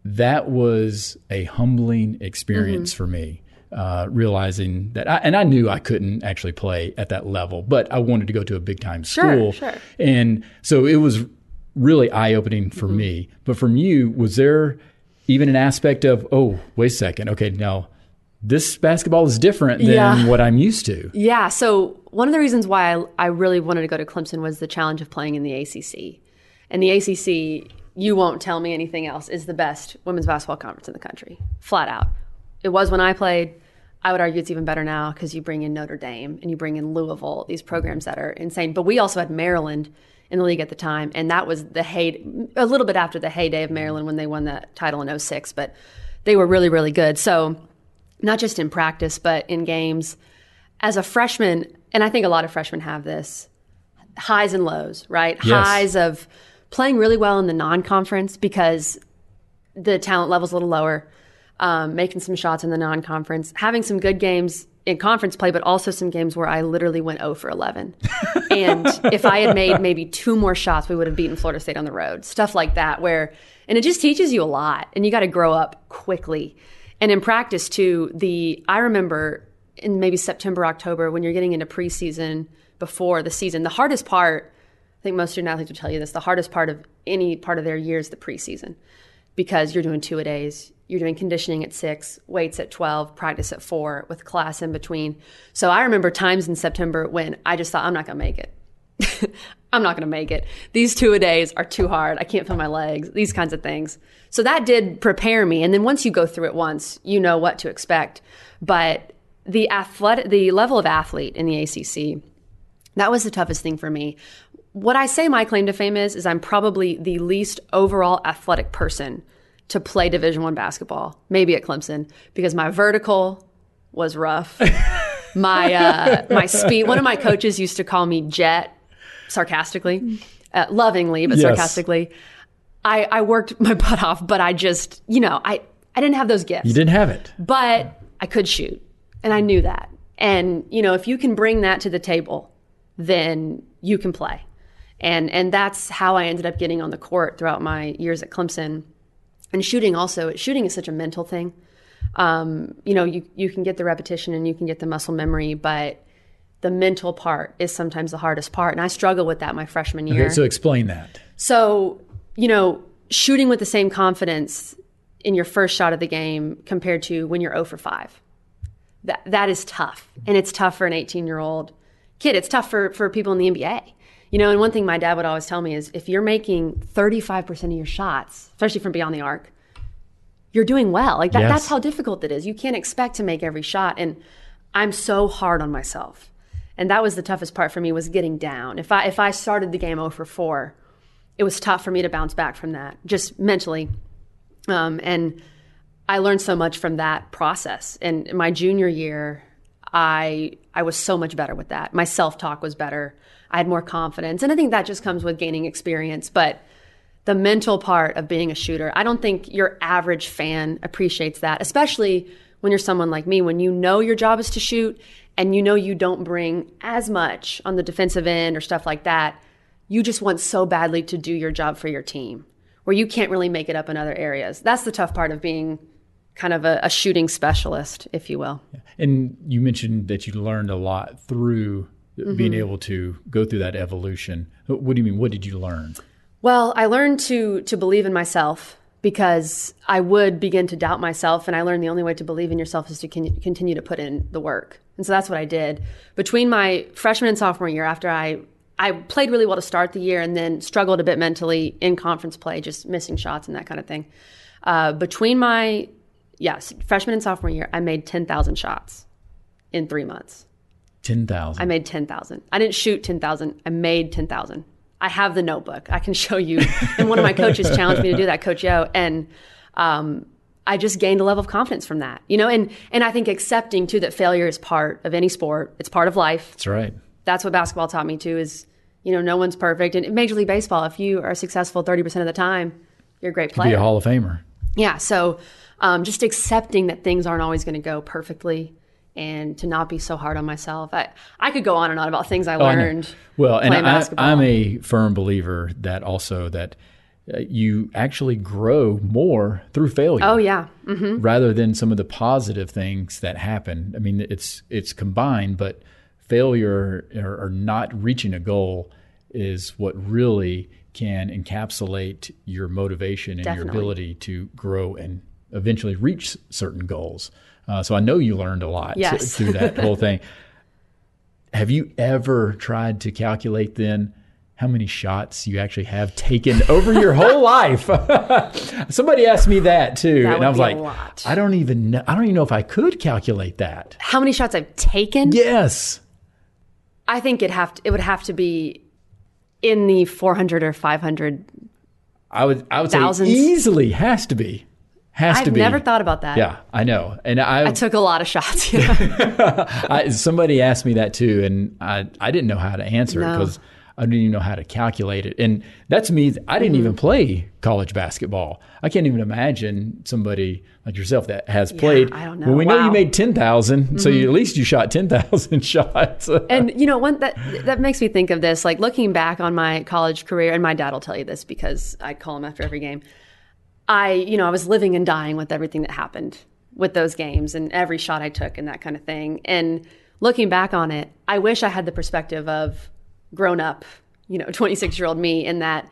that was a humbling experience Mm-hmm. for me. Uh, realizing that, I, and I knew I couldn't actually play at that level, but I wanted to go to a big time Sure, school, sure. and so it was really eye opening for Mm-hmm. me. But from you, was there even an aspect of, oh, wait a second, okay, now this basketball is different than Yeah. what I'm used to? Yeah. So one of the reasons why I, I really wanted to go to Clemson was the challenge of playing in the ACC. And the ACC, you won't tell me anything else, is the best women's basketball conference in the country, flat out. It was when I played. I would argue it's even better now because you bring in Notre Dame and you bring in Louisville, these programs that are insane. But we also had Maryland in the league at the time, and that was the hey a little bit after the heyday of Maryland when they won that title in 06, but they were really, really good. So not just in practice, but in games. As a freshman, and I think a lot of freshmen have this highs and lows, right? Yes. Highs of playing really well in the non conference because the talent level's a little lower, um, making some shots in the non conference, having some good games in conference play, but also some games where I literally went 0 for 11. and if I had made maybe two more shots, we would have beaten Florida State on the road. Stuff like that, where, and it just teaches you a lot, and you got to grow up quickly. And in practice, too, the, I remember in maybe September, October, when you're getting into preseason before the season, the hardest part, I think most student athletes will tell you this, the hardest part of any part of their year is the preseason because you're doing two a days. You're doing conditioning at six, weights at 12, practice at four with class in between. So I remember times in September when I just thought, I'm not going to make it. I'm not going to make it. These two a days are too hard. I can't feel my legs, these kinds of things. So that did prepare me. And then once you go through it once, you know what to expect. But the athletic, the level of athlete in the ACC, that was the toughest thing for me. What I say my claim to fame is, is I'm probably the least overall athletic person to play Division One basketball, maybe at Clemson, because my vertical was rough. my uh, my speed. One of my coaches used to call me Jet, sarcastically, uh, lovingly, but Yes. sarcastically. I, I worked my butt off, but I just, you know, I, I didn't have those gifts You didn't have it. but I could shoot, and I knew that. And you know, if you can bring that to the table, then you can play. And and that's how I ended up getting on the court throughout my years at Clemson. And shooting also, shooting is such a mental thing. Um, you know, you you can get the repetition and you can get the muscle memory, but the mental part is sometimes the hardest part. And I struggle with that my freshman year. Okay, so explain that. So, you know, shooting with the same confidence in your first shot of the game compared to when you're 0 for 5. That that is tough. And it's tough for an 18-year-old kid. It's tough for for people in the NBA. You know, and one thing my dad would always tell me is if you're making 35% of your shots, especially from beyond the arc, you're doing well. Like that, Yes. that's how difficult it is. You can't expect to make every shot. And I'm so hard on myself. And that was the toughest part for me was getting down. If I if I started the game 0 for 4, it was tough for me to bounce back from that, just mentally. Um, and I learned so much from that process. And in my junior year, I I was so much better with that. My self talk was better. I had more confidence, and I think that just comes with gaining experience. But the mental part of being a shooter, I don't think your average fan appreciates that, especially when you're someone like me, when you know your job is to shoot and you know you don't bring as much on the defensive end or stuff like that. You just want so badly to do your job for your team where you can't really make it up in other areas. That's the tough part of being kind of a, a shooting specialist, if you will. And you mentioned that you learned a lot through Mm-hmm. being able to go through that evolution. What do you mean? What did you learn? Well, I learned to to believe in myself because I would begin to doubt myself, and I learned the only way to believe in yourself is to con- continue to put in the work. And so that's what I did between my freshman and sophomore year. After I I played really well to start the year and then struggled a bit mentally in conference play, just missing shots and that kind of thing. Uh, between my, yes, freshman and sophomore year, I made 10,000 shots in three months. 10,000. I made 10,000. I didn't shoot 10,000. I made 10,000. I have the notebook. I can show you. And one of my coaches challenged me to do that, Coach Yo. And um, I just gained a level of confidence from that, you know, and, and I think accepting too that failure is part of any sport. It's part of life. That's right. That's what basketball taught me too is, you know, no one's perfect. And Major League Baseball, if you are successful 30% of the time, you're a great player. Be a Hall of Famer. Yeah. So um, just accepting that things aren't always going to go perfectly and to not be so hard on myself. I, I could go on and on about things I Oh, I learned. well, and I. I'm a firm believer that also that uh, you actually grow more through failure. Oh, yeah. hmm rather than some of the positive things that happen. I mean, it's it's combined, but failure or, or not reaching a goal is what really can encapsulate your motivation and Definitely. your ability to grow and eventually reach certain goals. Uh, so I know you learned a lot Yes. through that whole thing. Have you ever tried to calculate then how many shots you actually have taken over your whole life? Somebody asked me that too, That and I was like. I don't even know. I don't even know if I could calculate that. How many shots I've taken? Yes, I think it have to, it would have to be in the 400 or 500. I would. I would Thousands. say easily has to be. Has to be. I've never thought about that. Yeah, I know, and I, I took a lot of shots. Yeah. I, somebody asked me that too, and I, I didn't know how to answer it because I didn't even know how to calculate it. And that's me. I didn't Mm-hmm. even play college basketball. I can't even imagine somebody like yourself that has played. I don't know. Well, we know you Wow. Mm-hmm. made ten thousand, so you, at least you shot ten thousand shots. and you know, one that that makes me think of this. Like looking back on my college career, and my dad will tell you this because I call him after every game. I, you know, I was living and dying with everything that happened with those games and every shot I took and that kind of thing. And looking back on it, I wish I had the perspective of grown up, you know, 26 year old me in that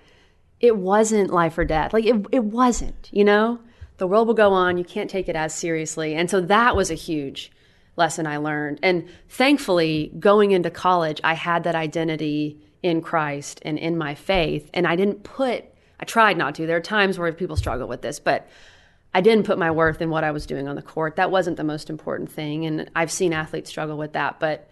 it wasn't life or death. Like it, it wasn't, you know, the world will go on. You can't take it as seriously. And so that was a huge lesson I learned. And thankfully, going into college, I had that identity in Christ and in my faith. And I didn't put, I tried not to. There are times where people struggle with this, but I didn't put my worth in what I was doing on the court. That wasn't the most important thing. And I've seen athletes struggle with that. But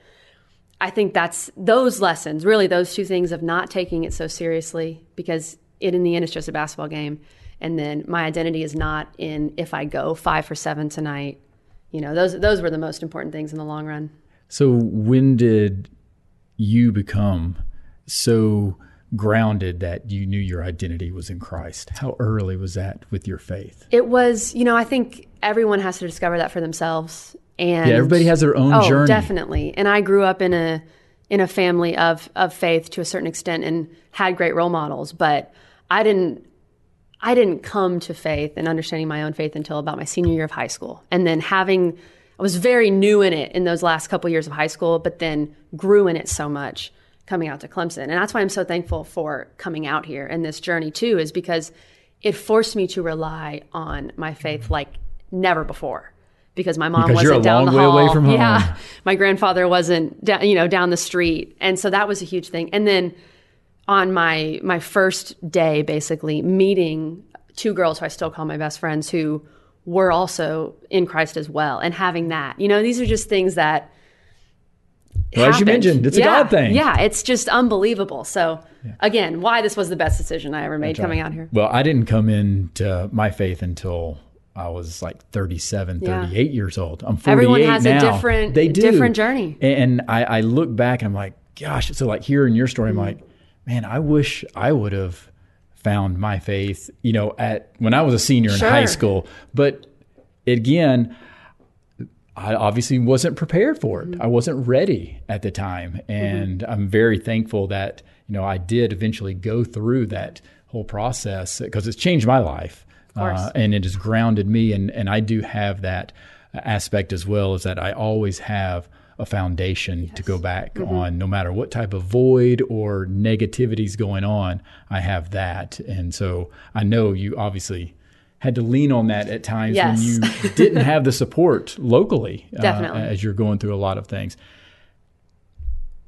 I think that's those lessons, really those two things of not taking it so seriously because it in the end is just a basketball game. And then my identity is not in if I go five for seven tonight. You know, those those were the most important things in the long run. so when did you become so grounded that you knew your identity was in Christ? How early was that with your faith? It was, you know, I think everyone has to discover that for themselves. And Yeah, everybody has their own oh, journey. definitely. And I grew up in a in a family of of faith to a certain extent and had great role models, but I didn't I didn't come to faith and understanding my own faith until about my senior year of high school. And then having I was very new in it in those last couple years of high school, but then grew in it so much coming out to Clemson. And that's why I'm so thankful for coming out here and this journey too is because it forced me to rely on my faith like never before. Because my mom Because wasn't down the hall. Yeah, my grandfather wasn't down, you know down the street, and so that was a huge thing. And then on my my first day, basically meeting two girls who I still call my best friends who were also in Christ as well, and having that, you know, these are just things that. Well, as you mentioned, it's a Yeah, God thing. Yeah, it's just unbelievable. So again, why this was the best decision I ever made coming out here. Well, I didn't come into my faith until I was like 37, Yeah. 38 years old. I'm 48 Everyone has a different- they do. different journey. And I, I look back and I'm like, gosh, so like hearing your story, I'm Mm-hmm. like, man, I wish I would have found my faith, you know, at when I was a senior in high school. But again, I obviously wasn't prepared for it. Mm-hmm. I wasn't ready at the time. Mm-hmm. And I'm very thankful that, you know, I did eventually go through that whole process because it's changed my life. Uh, and it has grounded me. And, and I do have that aspect as well is that I always have a foundation to go back mm-hmm. on no matter what type of void or negativity is going on. I have that. And so I know you obviously had to lean on that at times Yes. when you didn't have the support locally uh, as you're going through a lot of things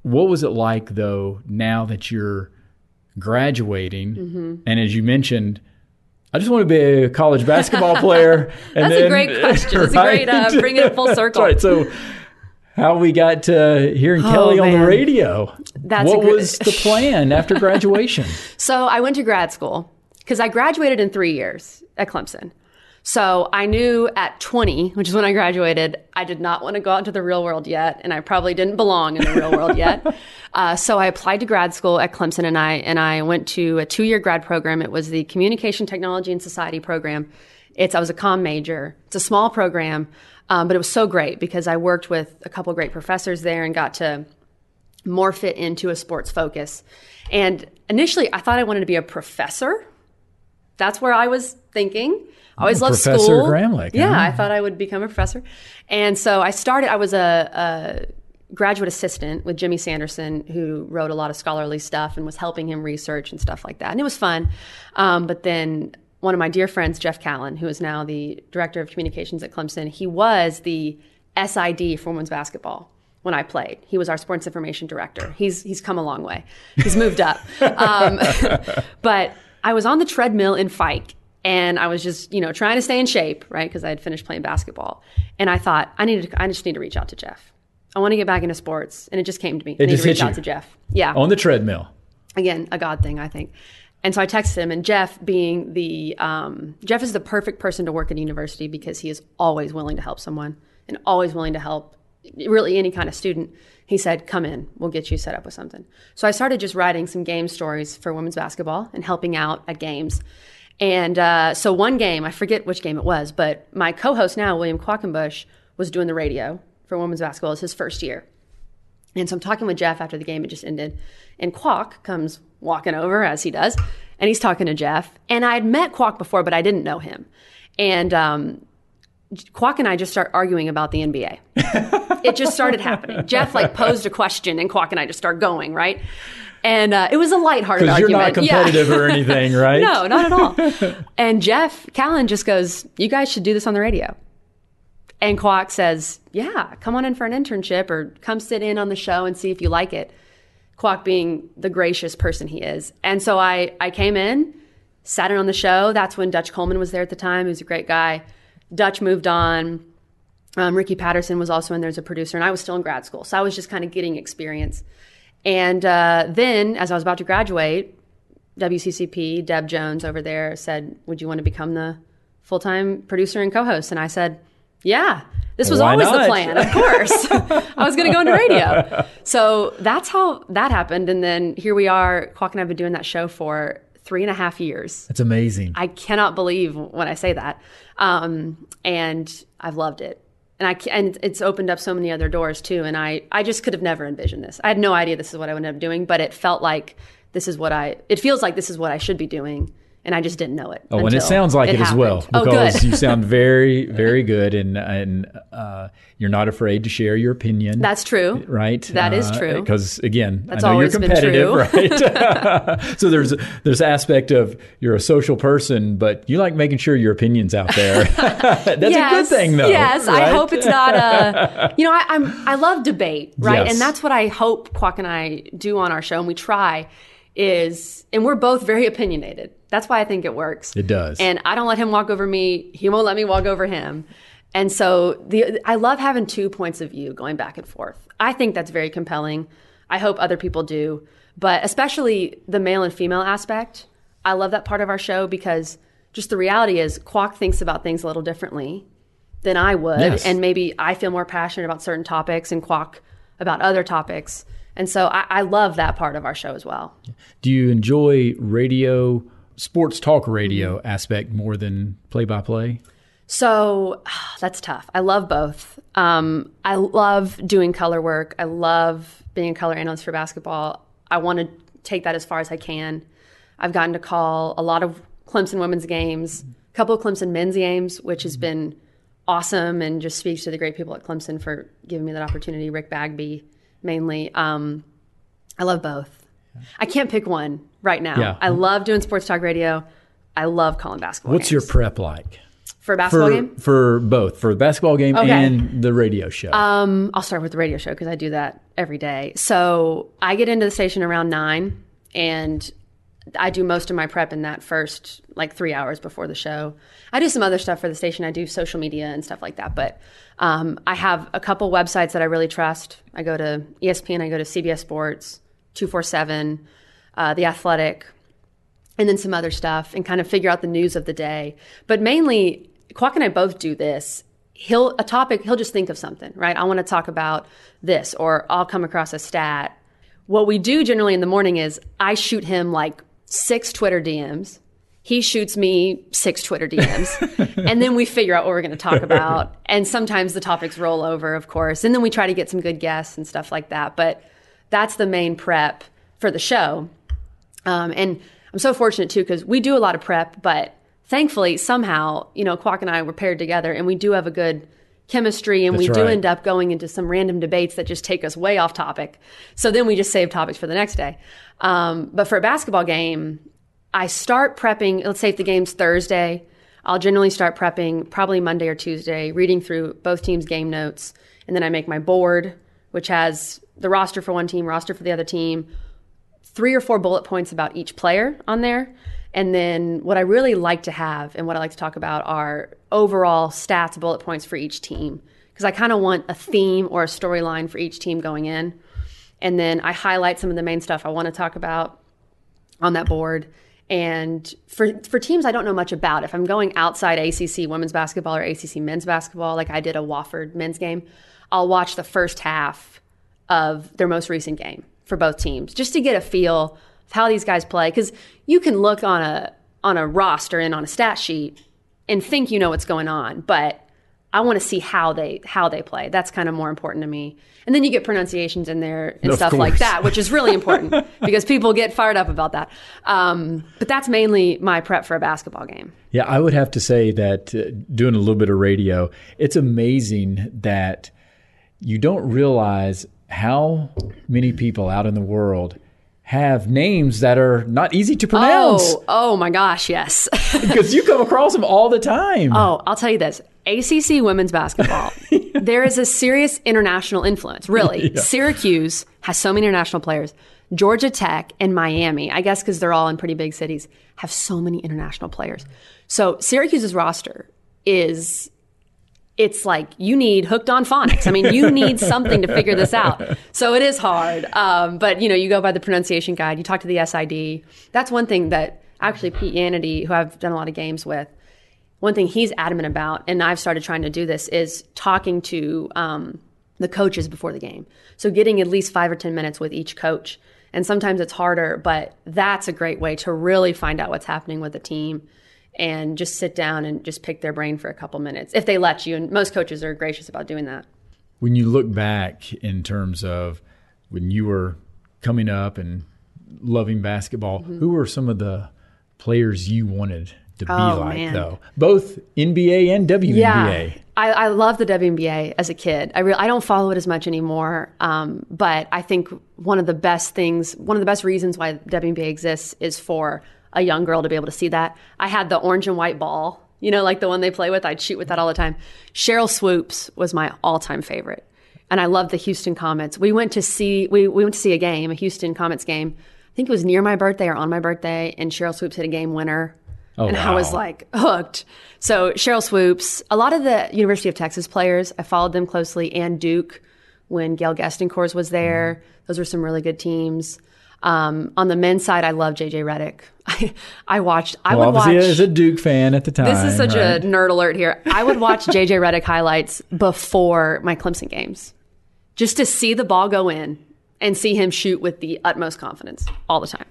what was it like though now that you're graduating Mm-hmm. and as you mentioned I just want to be a college basketball player. And That's a great question. It's a great, uh, bring it full circle. Right. So, how we got to hearing Kelly on the Oh, radio? That's what good- was the plan after graduation? So I went to grad school because I graduated in three years at Clemson. So I knew at 20, which is when I graduated, I did not want to go out into the real world yet, and I probably didn't belong in the real world yet. Uh, so I applied to grad school at Clemson, and I and I went to a two year grad program. It was the Communication Technology and Society program. It's I was a comm major. It's a small program, um, but it was so great because I worked with a couple great professors there and got to morph it into a sports focus. And initially, I thought I wanted to be a professor. That's where I was thinking. I always Oh, loved Professor school. Gramlich, Yeah, huh? I thought I would become a professor. And so I started, I was a, a graduate assistant with Jimmy Sanderson, who wrote a lot of scholarly stuff and was helping him research and stuff like that. And it was fun. Um, but then one of my dear friends, Jeff Kallin, who is now the director of communications at Clemson, he was the SID for women's basketball when I played. He was our sports information director. He's he's come a long way. He's moved up. Um, but I was on the treadmill in Fike and I was just, you know, trying to stay in shape, right? Because I had finished playing basketball. And I thought, I need to, I just need to reach out to Jeff. I want to get back into sports. And it just came to me. I need just to reach out to Jeff. Yeah. on the treadmill. Again, a God thing, I think. And so I texted him, and Jeff, being the um, Jeff is the perfect person to work at a university because he is always willing to help someone and always willing to help really any kind of student. He said, "Come in, we'll get you set up with something." So I started just writing some game stories for women's basketball and helping out at games. And uh, so one game, I forget which game it was, but my co-host now, William Quackenbush, was doing the radio for women's basketball. It's his first year. And so I'm talking with Jeff after the game had just ended, and Quack comes walking over as he does, and he's talking to Jeff. And I had met Quack before, but I didn't know him. And um, Quack and I just start arguing about the NBA. it just started happening. Jeff like posed a question, and Quack and I just start going right. And uh, it was a lighthearted Because you're argument. not Yeah. competitive or anything, right? No, not at all. and Jeff Kallin just goes, You guys should do this on the radio. And Quack says, Yeah, come on in for an internship or come sit in on the show and see if you like it. Quack being the gracious person he is. And so I, I came in, sat in on the show. That's when Dutch Coleman was there at the time. He was a great guy. Dutch moved on. Um, Ricky Patterson was also in there as a producer, and I was still in grad school. So I was just kind of getting experience. And uh, then, as I was about to graduate, WCCP, Deb Jones over there said, Would you want to become the full time producer and co host? And I said, Yeah. This was Why always the plan, of course. I was going to go into radio. So that's how that happened. And then here we are. Quack and I have been doing that show for three and a half years. It's amazing. I cannot believe when I say that. Um, and I've loved it. And I and it's opened up so many other doors too. And I I just could have never envisioned this. I had no idea this is what I would end up doing, but it felt like this is what I. It feels like this is what I should be doing, and I just didn't know it. Oh, and it sounds like it, as well because oh, you sound very, very good, and and uh, you're not afraid to share your opinion. That's true. right. That is true. Because again, That's I know always you're been competitive, true. right? so there's there's aspect of you're a social person, but you like making sure your opinions out there. That's a good thing, though. Yes, I hope it's not a. You know, I, I'm I love debate, right? Yes. And that's what I hope Quack and I do on our show, and we try. Is and we're both very opinionated. That's why I think it works. It does. And I don't let him walk over me. He won't let me walk over him. And so the I love having two points of view going back and forth. I think that's very compelling. I hope other people do, but especially the male and female aspect. I love that part of our show because just the reality is Quack thinks about things a little differently than I would, Yes. and maybe I feel more passionate about certain topics and Quack about other topics. And so I, I love that part of our show as well. Do you enjoy radio, sports talk radio aspect more than play by play? So that's tough. I love both. Um, I love doing color work. I love being a color analyst for basketball. I want to take that as far as I can. I've gotten to call a lot of Clemson women's games, a couple of Clemson men's games, which has been awesome and just speaks to the great people at Clemson for giving me that opportunity. Rick Bagby, mainly. Um, I love both. I can't pick one right now. Yeah. I love doing sports talk radio. I love calling basketball. What's your prep like? for a basketball for, game. for both for the basketball game Okay. and the radio show. Um, I'll start with the radio show because I do that every day. So I get into the station around nine, and I do most of my prep in that first like three hours before the show. I do some other stuff for the station. I do social media and stuff like that. But um, I have a couple websites that I really trust. I go to ESPN. I go to CBS Sports, two four seven, uh, The Athletic, and then some other stuff and kind of figure out the news of the day. But mainly, Quack and I both do this. He'll a topic. He'll just think of something, right? I want to talk about this, or I'll come across a stat. What we do generally in the morning is I shoot him like six Twitter DMs. He shoots me six Twitter DMs, and then we figure out what we're going to talk about. And sometimes the topics roll over, of course, and then we try to get some good guests and stuff like that. But that's the main prep for the show. Um, and I'm so fortunate too because we do a lot of prep, but thankfully somehow you know Quack and I were paired together, and we do have a good chemistry, and we do right. end up going into some random debates that just take us way off topic. So then we just save topics for the next day. Um, but for a basketball game, I start prepping. Let's say if the game's Thursday, I'll generally start prepping probably Monday or Tuesday, reading through both teams' game notes, and then I make my board, which has the roster for one team, roster for the other team, three or four bullet points about each player on there. And then what I really like to have and what I like to talk about are overall stats, bullet points for each team. Because I kind of want a theme or a storyline for each team going in. And then I highlight some of the main stuff I want to talk about on that board. And for for teams I don't know much about, if I'm going outside ACC women's basketball or ACC men's basketball, like I did a Wofford men's game, I'll watch the first half of their most recent game for both teams just to get a feel of how these guys play. Because you can look on a on a roster and on a stat sheet and think you know what's going on, but I want to see how they how they play. That's kind of more important to me. And then you get pronunciations in there and Of stuff like that, which is really important because people get fired up about that. Um, but that's mainly my prep for a basketball game. Yeah, I would have to say that uh, doing a little bit of radio, it's amazing that you don't realize how many people out in the world have names that are not easy to pronounce Oh, oh my gosh, yes. because you come across them all the time. Oh, I'll tell you this ACC women's basketball, there is a serious international influence, really. Syracuse has so many international players. Georgia Tech and Miami, I guess because they're all in pretty big cities, have so many international players. So Syracuse's roster is. It's like you need hooked on phonics. I mean, you need something to figure this out. So it is hard. Um, but you know, you go by the pronunciation guide. You talk to the SID. That's one thing that actually Pete Yanity, who I've done a lot of games with, one thing he's adamant about, and I've started trying to do this, is talking to um, the coaches before the game. So getting at least five or 10 minutes with each coach. And sometimes it's harder, but that's a great way to really find out what's happening with the team and just sit down and just pick their brain for a couple minutes if they let you. And most coaches are gracious about doing that. when you look back in terms of when you were coming up and loving basketball, Mm-hmm. who were some of the players you wanted to be Oh, like, man. though? Both NBA and WNBA. Yeah, I, I love the WNBA as a kid. I re- I don't follow it as much anymore, um, but I think one of the best things, one of the best reasons why WNBA exists is for a young girl to be able to see that. I had the orange and white ball, you know, like the one they play with. I'd shoot with that all the time. Sheryl Swoopes was my all-time favorite, and I loved the Houston Comets. We went to see we we went to see a game, a Houston Comets game. I think it was near my birthday or on my birthday, and Sheryl Swoopes hit a game winner Oh, and I was like hooked. So Sheryl Swoopes, a lot of the University of Texas players, I followed them closely, and Duke when Gail Goestenkors was there. Mm-hmm. Those were some really good teams. Um, on the men's side, I love JJ Redick. I, I watched. I Well, would watch. obviously, as a Duke fan at the time. this is such right? a nerd alert here. I would watch JJ Redick highlights before my Clemson games, just to see the ball go in and see him shoot with the utmost confidence all the time.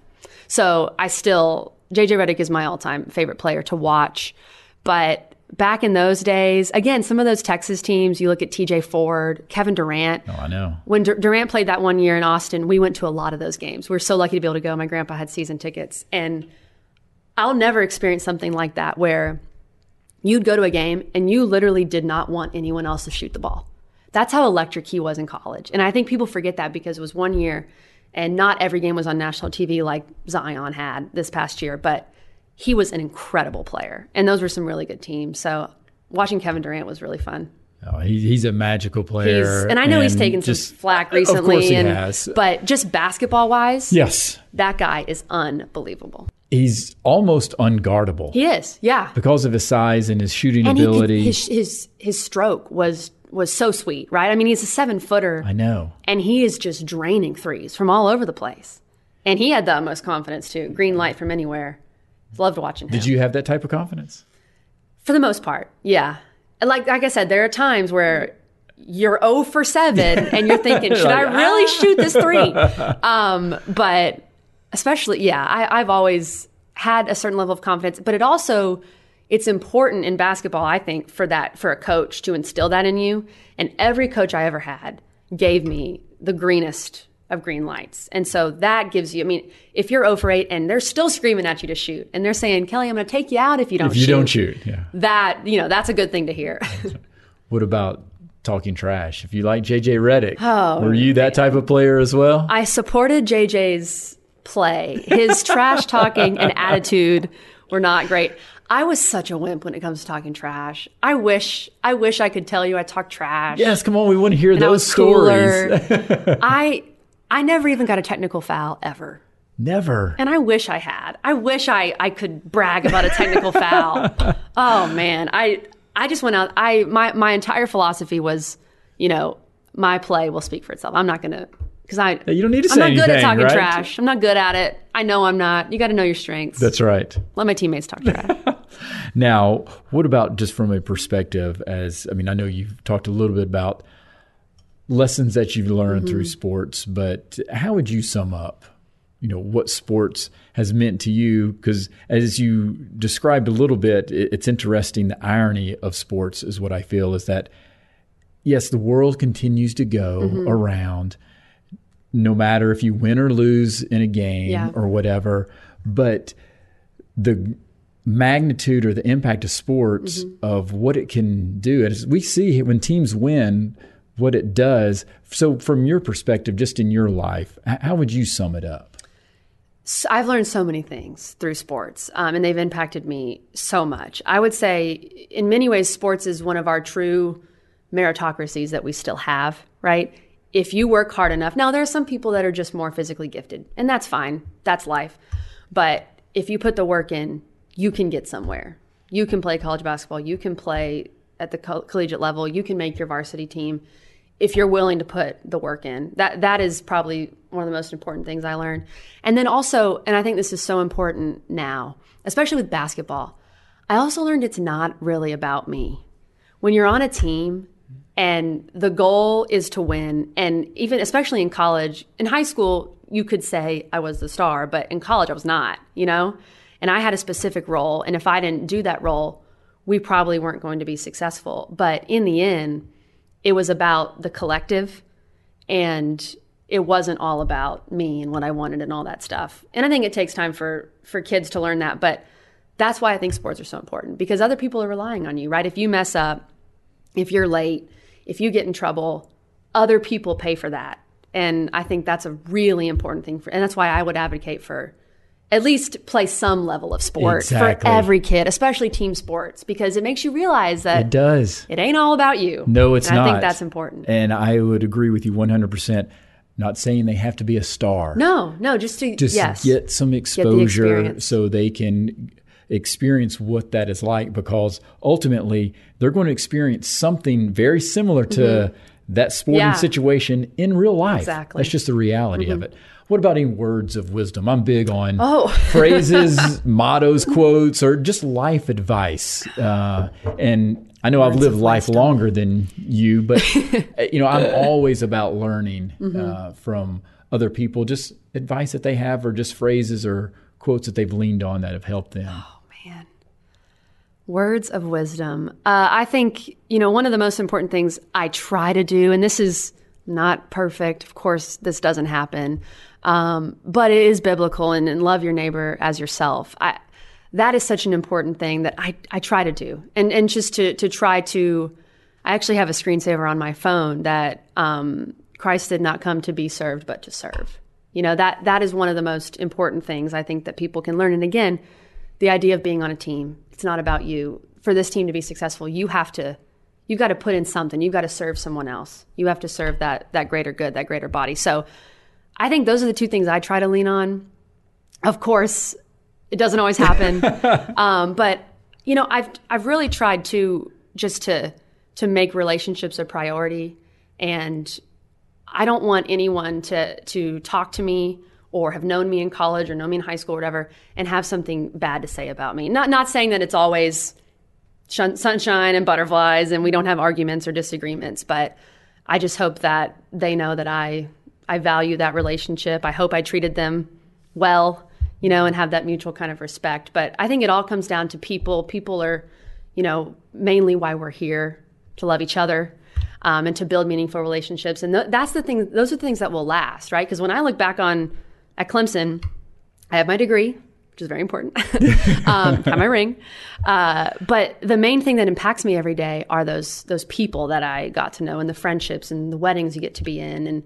So I still JJ Redick is my all-time favorite player to watch. But back in those days, again, some of those Texas teams, you look at TJ Ford, Kevin Durant. Oh, I know. When Dur- Durant played that one year in Austin, we went to a lot of those games. We were so lucky to be able to go. My grandpa had season tickets. And I'll never experience something like that where you'd go to a game and you literally did not want anyone else to shoot the ball. That's how electric he was in college. And I think people forget that because it was one year and not every game was on national TV like Zion had this past year, but he was an incredible player. And those were some really good teams. So watching Kevin Durant was really fun. Oh, he, he's a magical player, He's, and I know he's taken some just- flack recently. Of course he and, has. But just basketball wise, yes, that guy is unbelievable. he's almost unguardable He is, yeah. because of his size and his shooting And he, ability. his his his stroke was was so sweet, right? I mean, he's a seven footer, I know. and he is just draining threes from all over the place. And he had the utmost confidence too. Green light from anywhere. Loved watching him. Did you have that type of confidence? For the most part, yeah. And like like I said, there are times where you're 0 for 7 and you're thinking, should I really shoot this three? Um, but especially, yeah, I, I've always had a certain level of confidence, but it also it's important in basketball, I think, for that for a coach to instill that in you. And every coach I ever had gave me the greenest of green lights. And so that gives you, I mean, if you're 0 for 8 and they're still screaming at you to shoot and they're saying, Kelly, I'm going to take you out if you don't If you shoot don't shoot, yeah. that you know that's a good thing to hear What about talking trash? If you like JJ Redick, Oh, were you that type of player as well? i supported jj's play his trash talking and attitude were not great i was such a wimp when it comes to talking trash i wish i wish i could tell you i talk trash yes, come on, we want to hear and I those was stories. i i never even got a technical foul ever Never. and I wish I had. I wish I, I could brag about a technical foul. Oh man, I I just went out. I my my entire philosophy was, you know, my play will speak for itself. I'm not gonna because I You don't need to I'm not good at talking right? trash. I'm not good at it. I know I'm not. You got to know your strengths. That's right. Let my teammates talk trash. Now, what about just from a perspective as I mean, I know you've talked a little bit about lessons that you've learned through Mm-hmm. sports, but how would you sum up, you know, what sports has meant to you? Because as you described a little bit, it's interesting. The irony of sports is what I feel is that yes, the world continues to go Mm-hmm. around, no matter if you win or lose in a game Yeah. or whatever, but the magnitude or the impact of sports Mm-hmm. of what it can do. As we see when teams win, what it does. So, from your perspective, just in your life, how would you sum it up? So I've learned so many things through sports, um, and they've impacted me so much. I would say, in many ways, sports is one of our true meritocracies that we still have, right? If you work hard enough, now there are some people that are just more physically gifted, and that's fine. That's life. But if you put the work in, you can get somewhere. You can play college basketball, you can play at the co- collegiate level, you can make your varsity team if you're willing to put the work in. That that is probably one of the most important things I learned. And then also, and I think this is so important now, especially with basketball. I also learned it's not really about me. When you're on a team and the goal is to win, and even especially in college, in high school, you could say I was the star, but in college I was not, you know? And I had a specific role, and if I didn't do that role, we probably weren't going to be successful. But in the end, it was about the collective and it wasn't all about me and what I wanted and all that stuff. And I think it takes time for for kids to learn that, but that's why I think sports are so important because other people are relying on you, right? If you mess up, if you're late, if you get in trouble, other people pay for that. And I think that's a really important thing for and that's why I would advocate for at least play some level of sport Exactly. for every kid, especially team sports, because it makes you realize that It does. it ain't all about you. No, it's And not. I think that's important. And I would agree with you 100%. Not saying they have to be a star. No, no, just to just yes, get some exposure experience. so they can experience what that is like because ultimately they're going to experience something very similar to that sporting Mm-hmm. Yeah. situation in real life. Exactly. Mm-hmm. That's just the reality of it. What about any words of wisdom? I'm big on Oh. phrases, mottos, quotes, or just life advice. Uh, and I know I've lived life longer than you, but uh, you know I'm always about learning Mm-hmm. uh, from other people, just advice that they have, or just phrases or quotes that they've leaned on that have helped them. Oh man. Words of wisdom. Uh, I think, you know, one of the most important things I try to do, and this is not perfect, of course, this doesn't happen, um, but it is biblical and, and love your neighbor as yourself. I, that is such an important thing that I, I try to do. And, and just to, to try to, I actually have a screensaver on my phone that um, Christ did not come to be served, but to serve. You know, that, that is one of the most important things I think that people can learn. And again, the idea of being on a team. It's not about you. for this team to be successful, you have to you got to put in something. You got to serve someone else. You have to serve that that greater good, that greater body. So I think those are the two things I try to lean on. Of course, it doesn't always happen, um, but you know, I've I've really tried to just to to make relationships a priority, and I don't want anyone to to talk to me or have known me in college or know me in high school or whatever and have something bad to say about me. Not not saying that it's always sunshine and butterflies and we don't have arguments or disagreements, but I just hope that they know that I I value that relationship. I hope I treated them well, you know, and have that mutual kind of respect. But I think it all comes down to people. People are, you know, mainly why we're here to love each other um, and to build meaningful relationships. And th- that's the thing; those are the things that will last, right? Because when I look back on at Clemson, I have my degree, which is very important. um, have my ring, uh, but the main thing that impacts me every day are those those people that I got to know, and the friendships, and the weddings you get to be in, and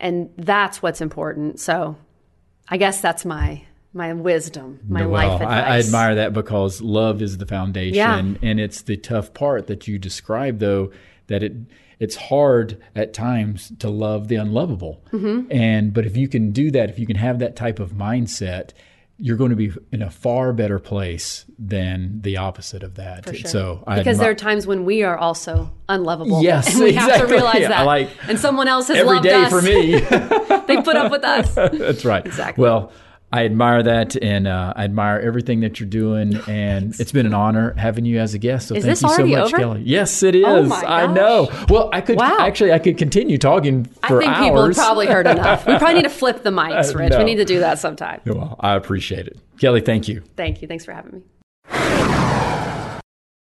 and that's what's important. So, I guess that's my my wisdom, my well, life advice. I, I, admire that because love is the foundation, yeah. and it's the tough part that you describe, though, that it it's hard at times to love the unlovable. Mm-hmm. And but if you can do that, if you can have that type of mindset, you're going to be in a far better place than the opposite of that. Sure. So because there are times when we are also unlovable. Yes, and we exactly. have to realize yeah, that. Like and someone else has every loved day us. for me. they put up with us. That's right. Exactly. Well. I admire that, and uh, I admire everything that you're doing. And it's been an honor having you as a guest. So is thank you so much, over? Kelly. Yes, it is. Oh I know. Well, I could wow. actually I could continue talking for I think hours. people have probably heard enough. We probably need to flip the mics, Rich. Uh, no. We need to do that sometime. Well, I appreciate it, Kelly. Thank you. Thank you. Thanks for having me.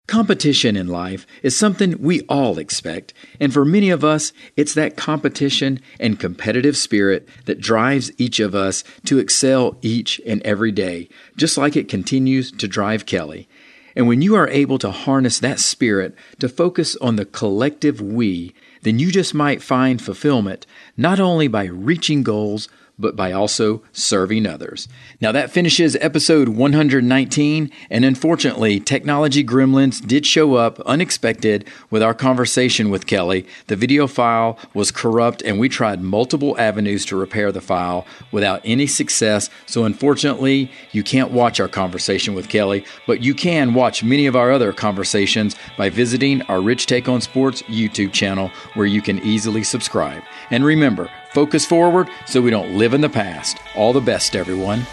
Competition in life is something we all expect, and for many of us, it's that competition and competitive spirit that drives each of us to excel each and every day, just like it continues to drive Kelly. And when you are able to harness that spirit to focus on the collective we, then you just might find fulfillment not only by reaching goals, but by also serving others. Now that finishes episode 119, and unfortunately, technology gremlins did show up unexpected with our conversation with Kelly. The video file was corrupt, and we tried multiple avenues to repair the file without any success. So, unfortunately, you can't watch our conversation with Kelly, but you can watch many of our other conversations by visiting our Rich Take on Sports YouTube channel, where you can easily subscribe. And remember, focus forward so we don't live in the past. All the best, everyone.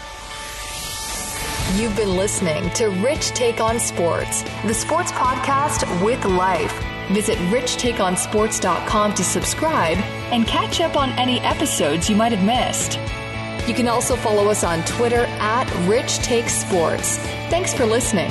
You've been listening to Rich Take on Sports, the sports podcast with life. Visit richtakeonsports.com to subscribe and catch up on any episodes you might have missed. You can also follow us on Twitter at Rich Take Sports. Thanks for listening.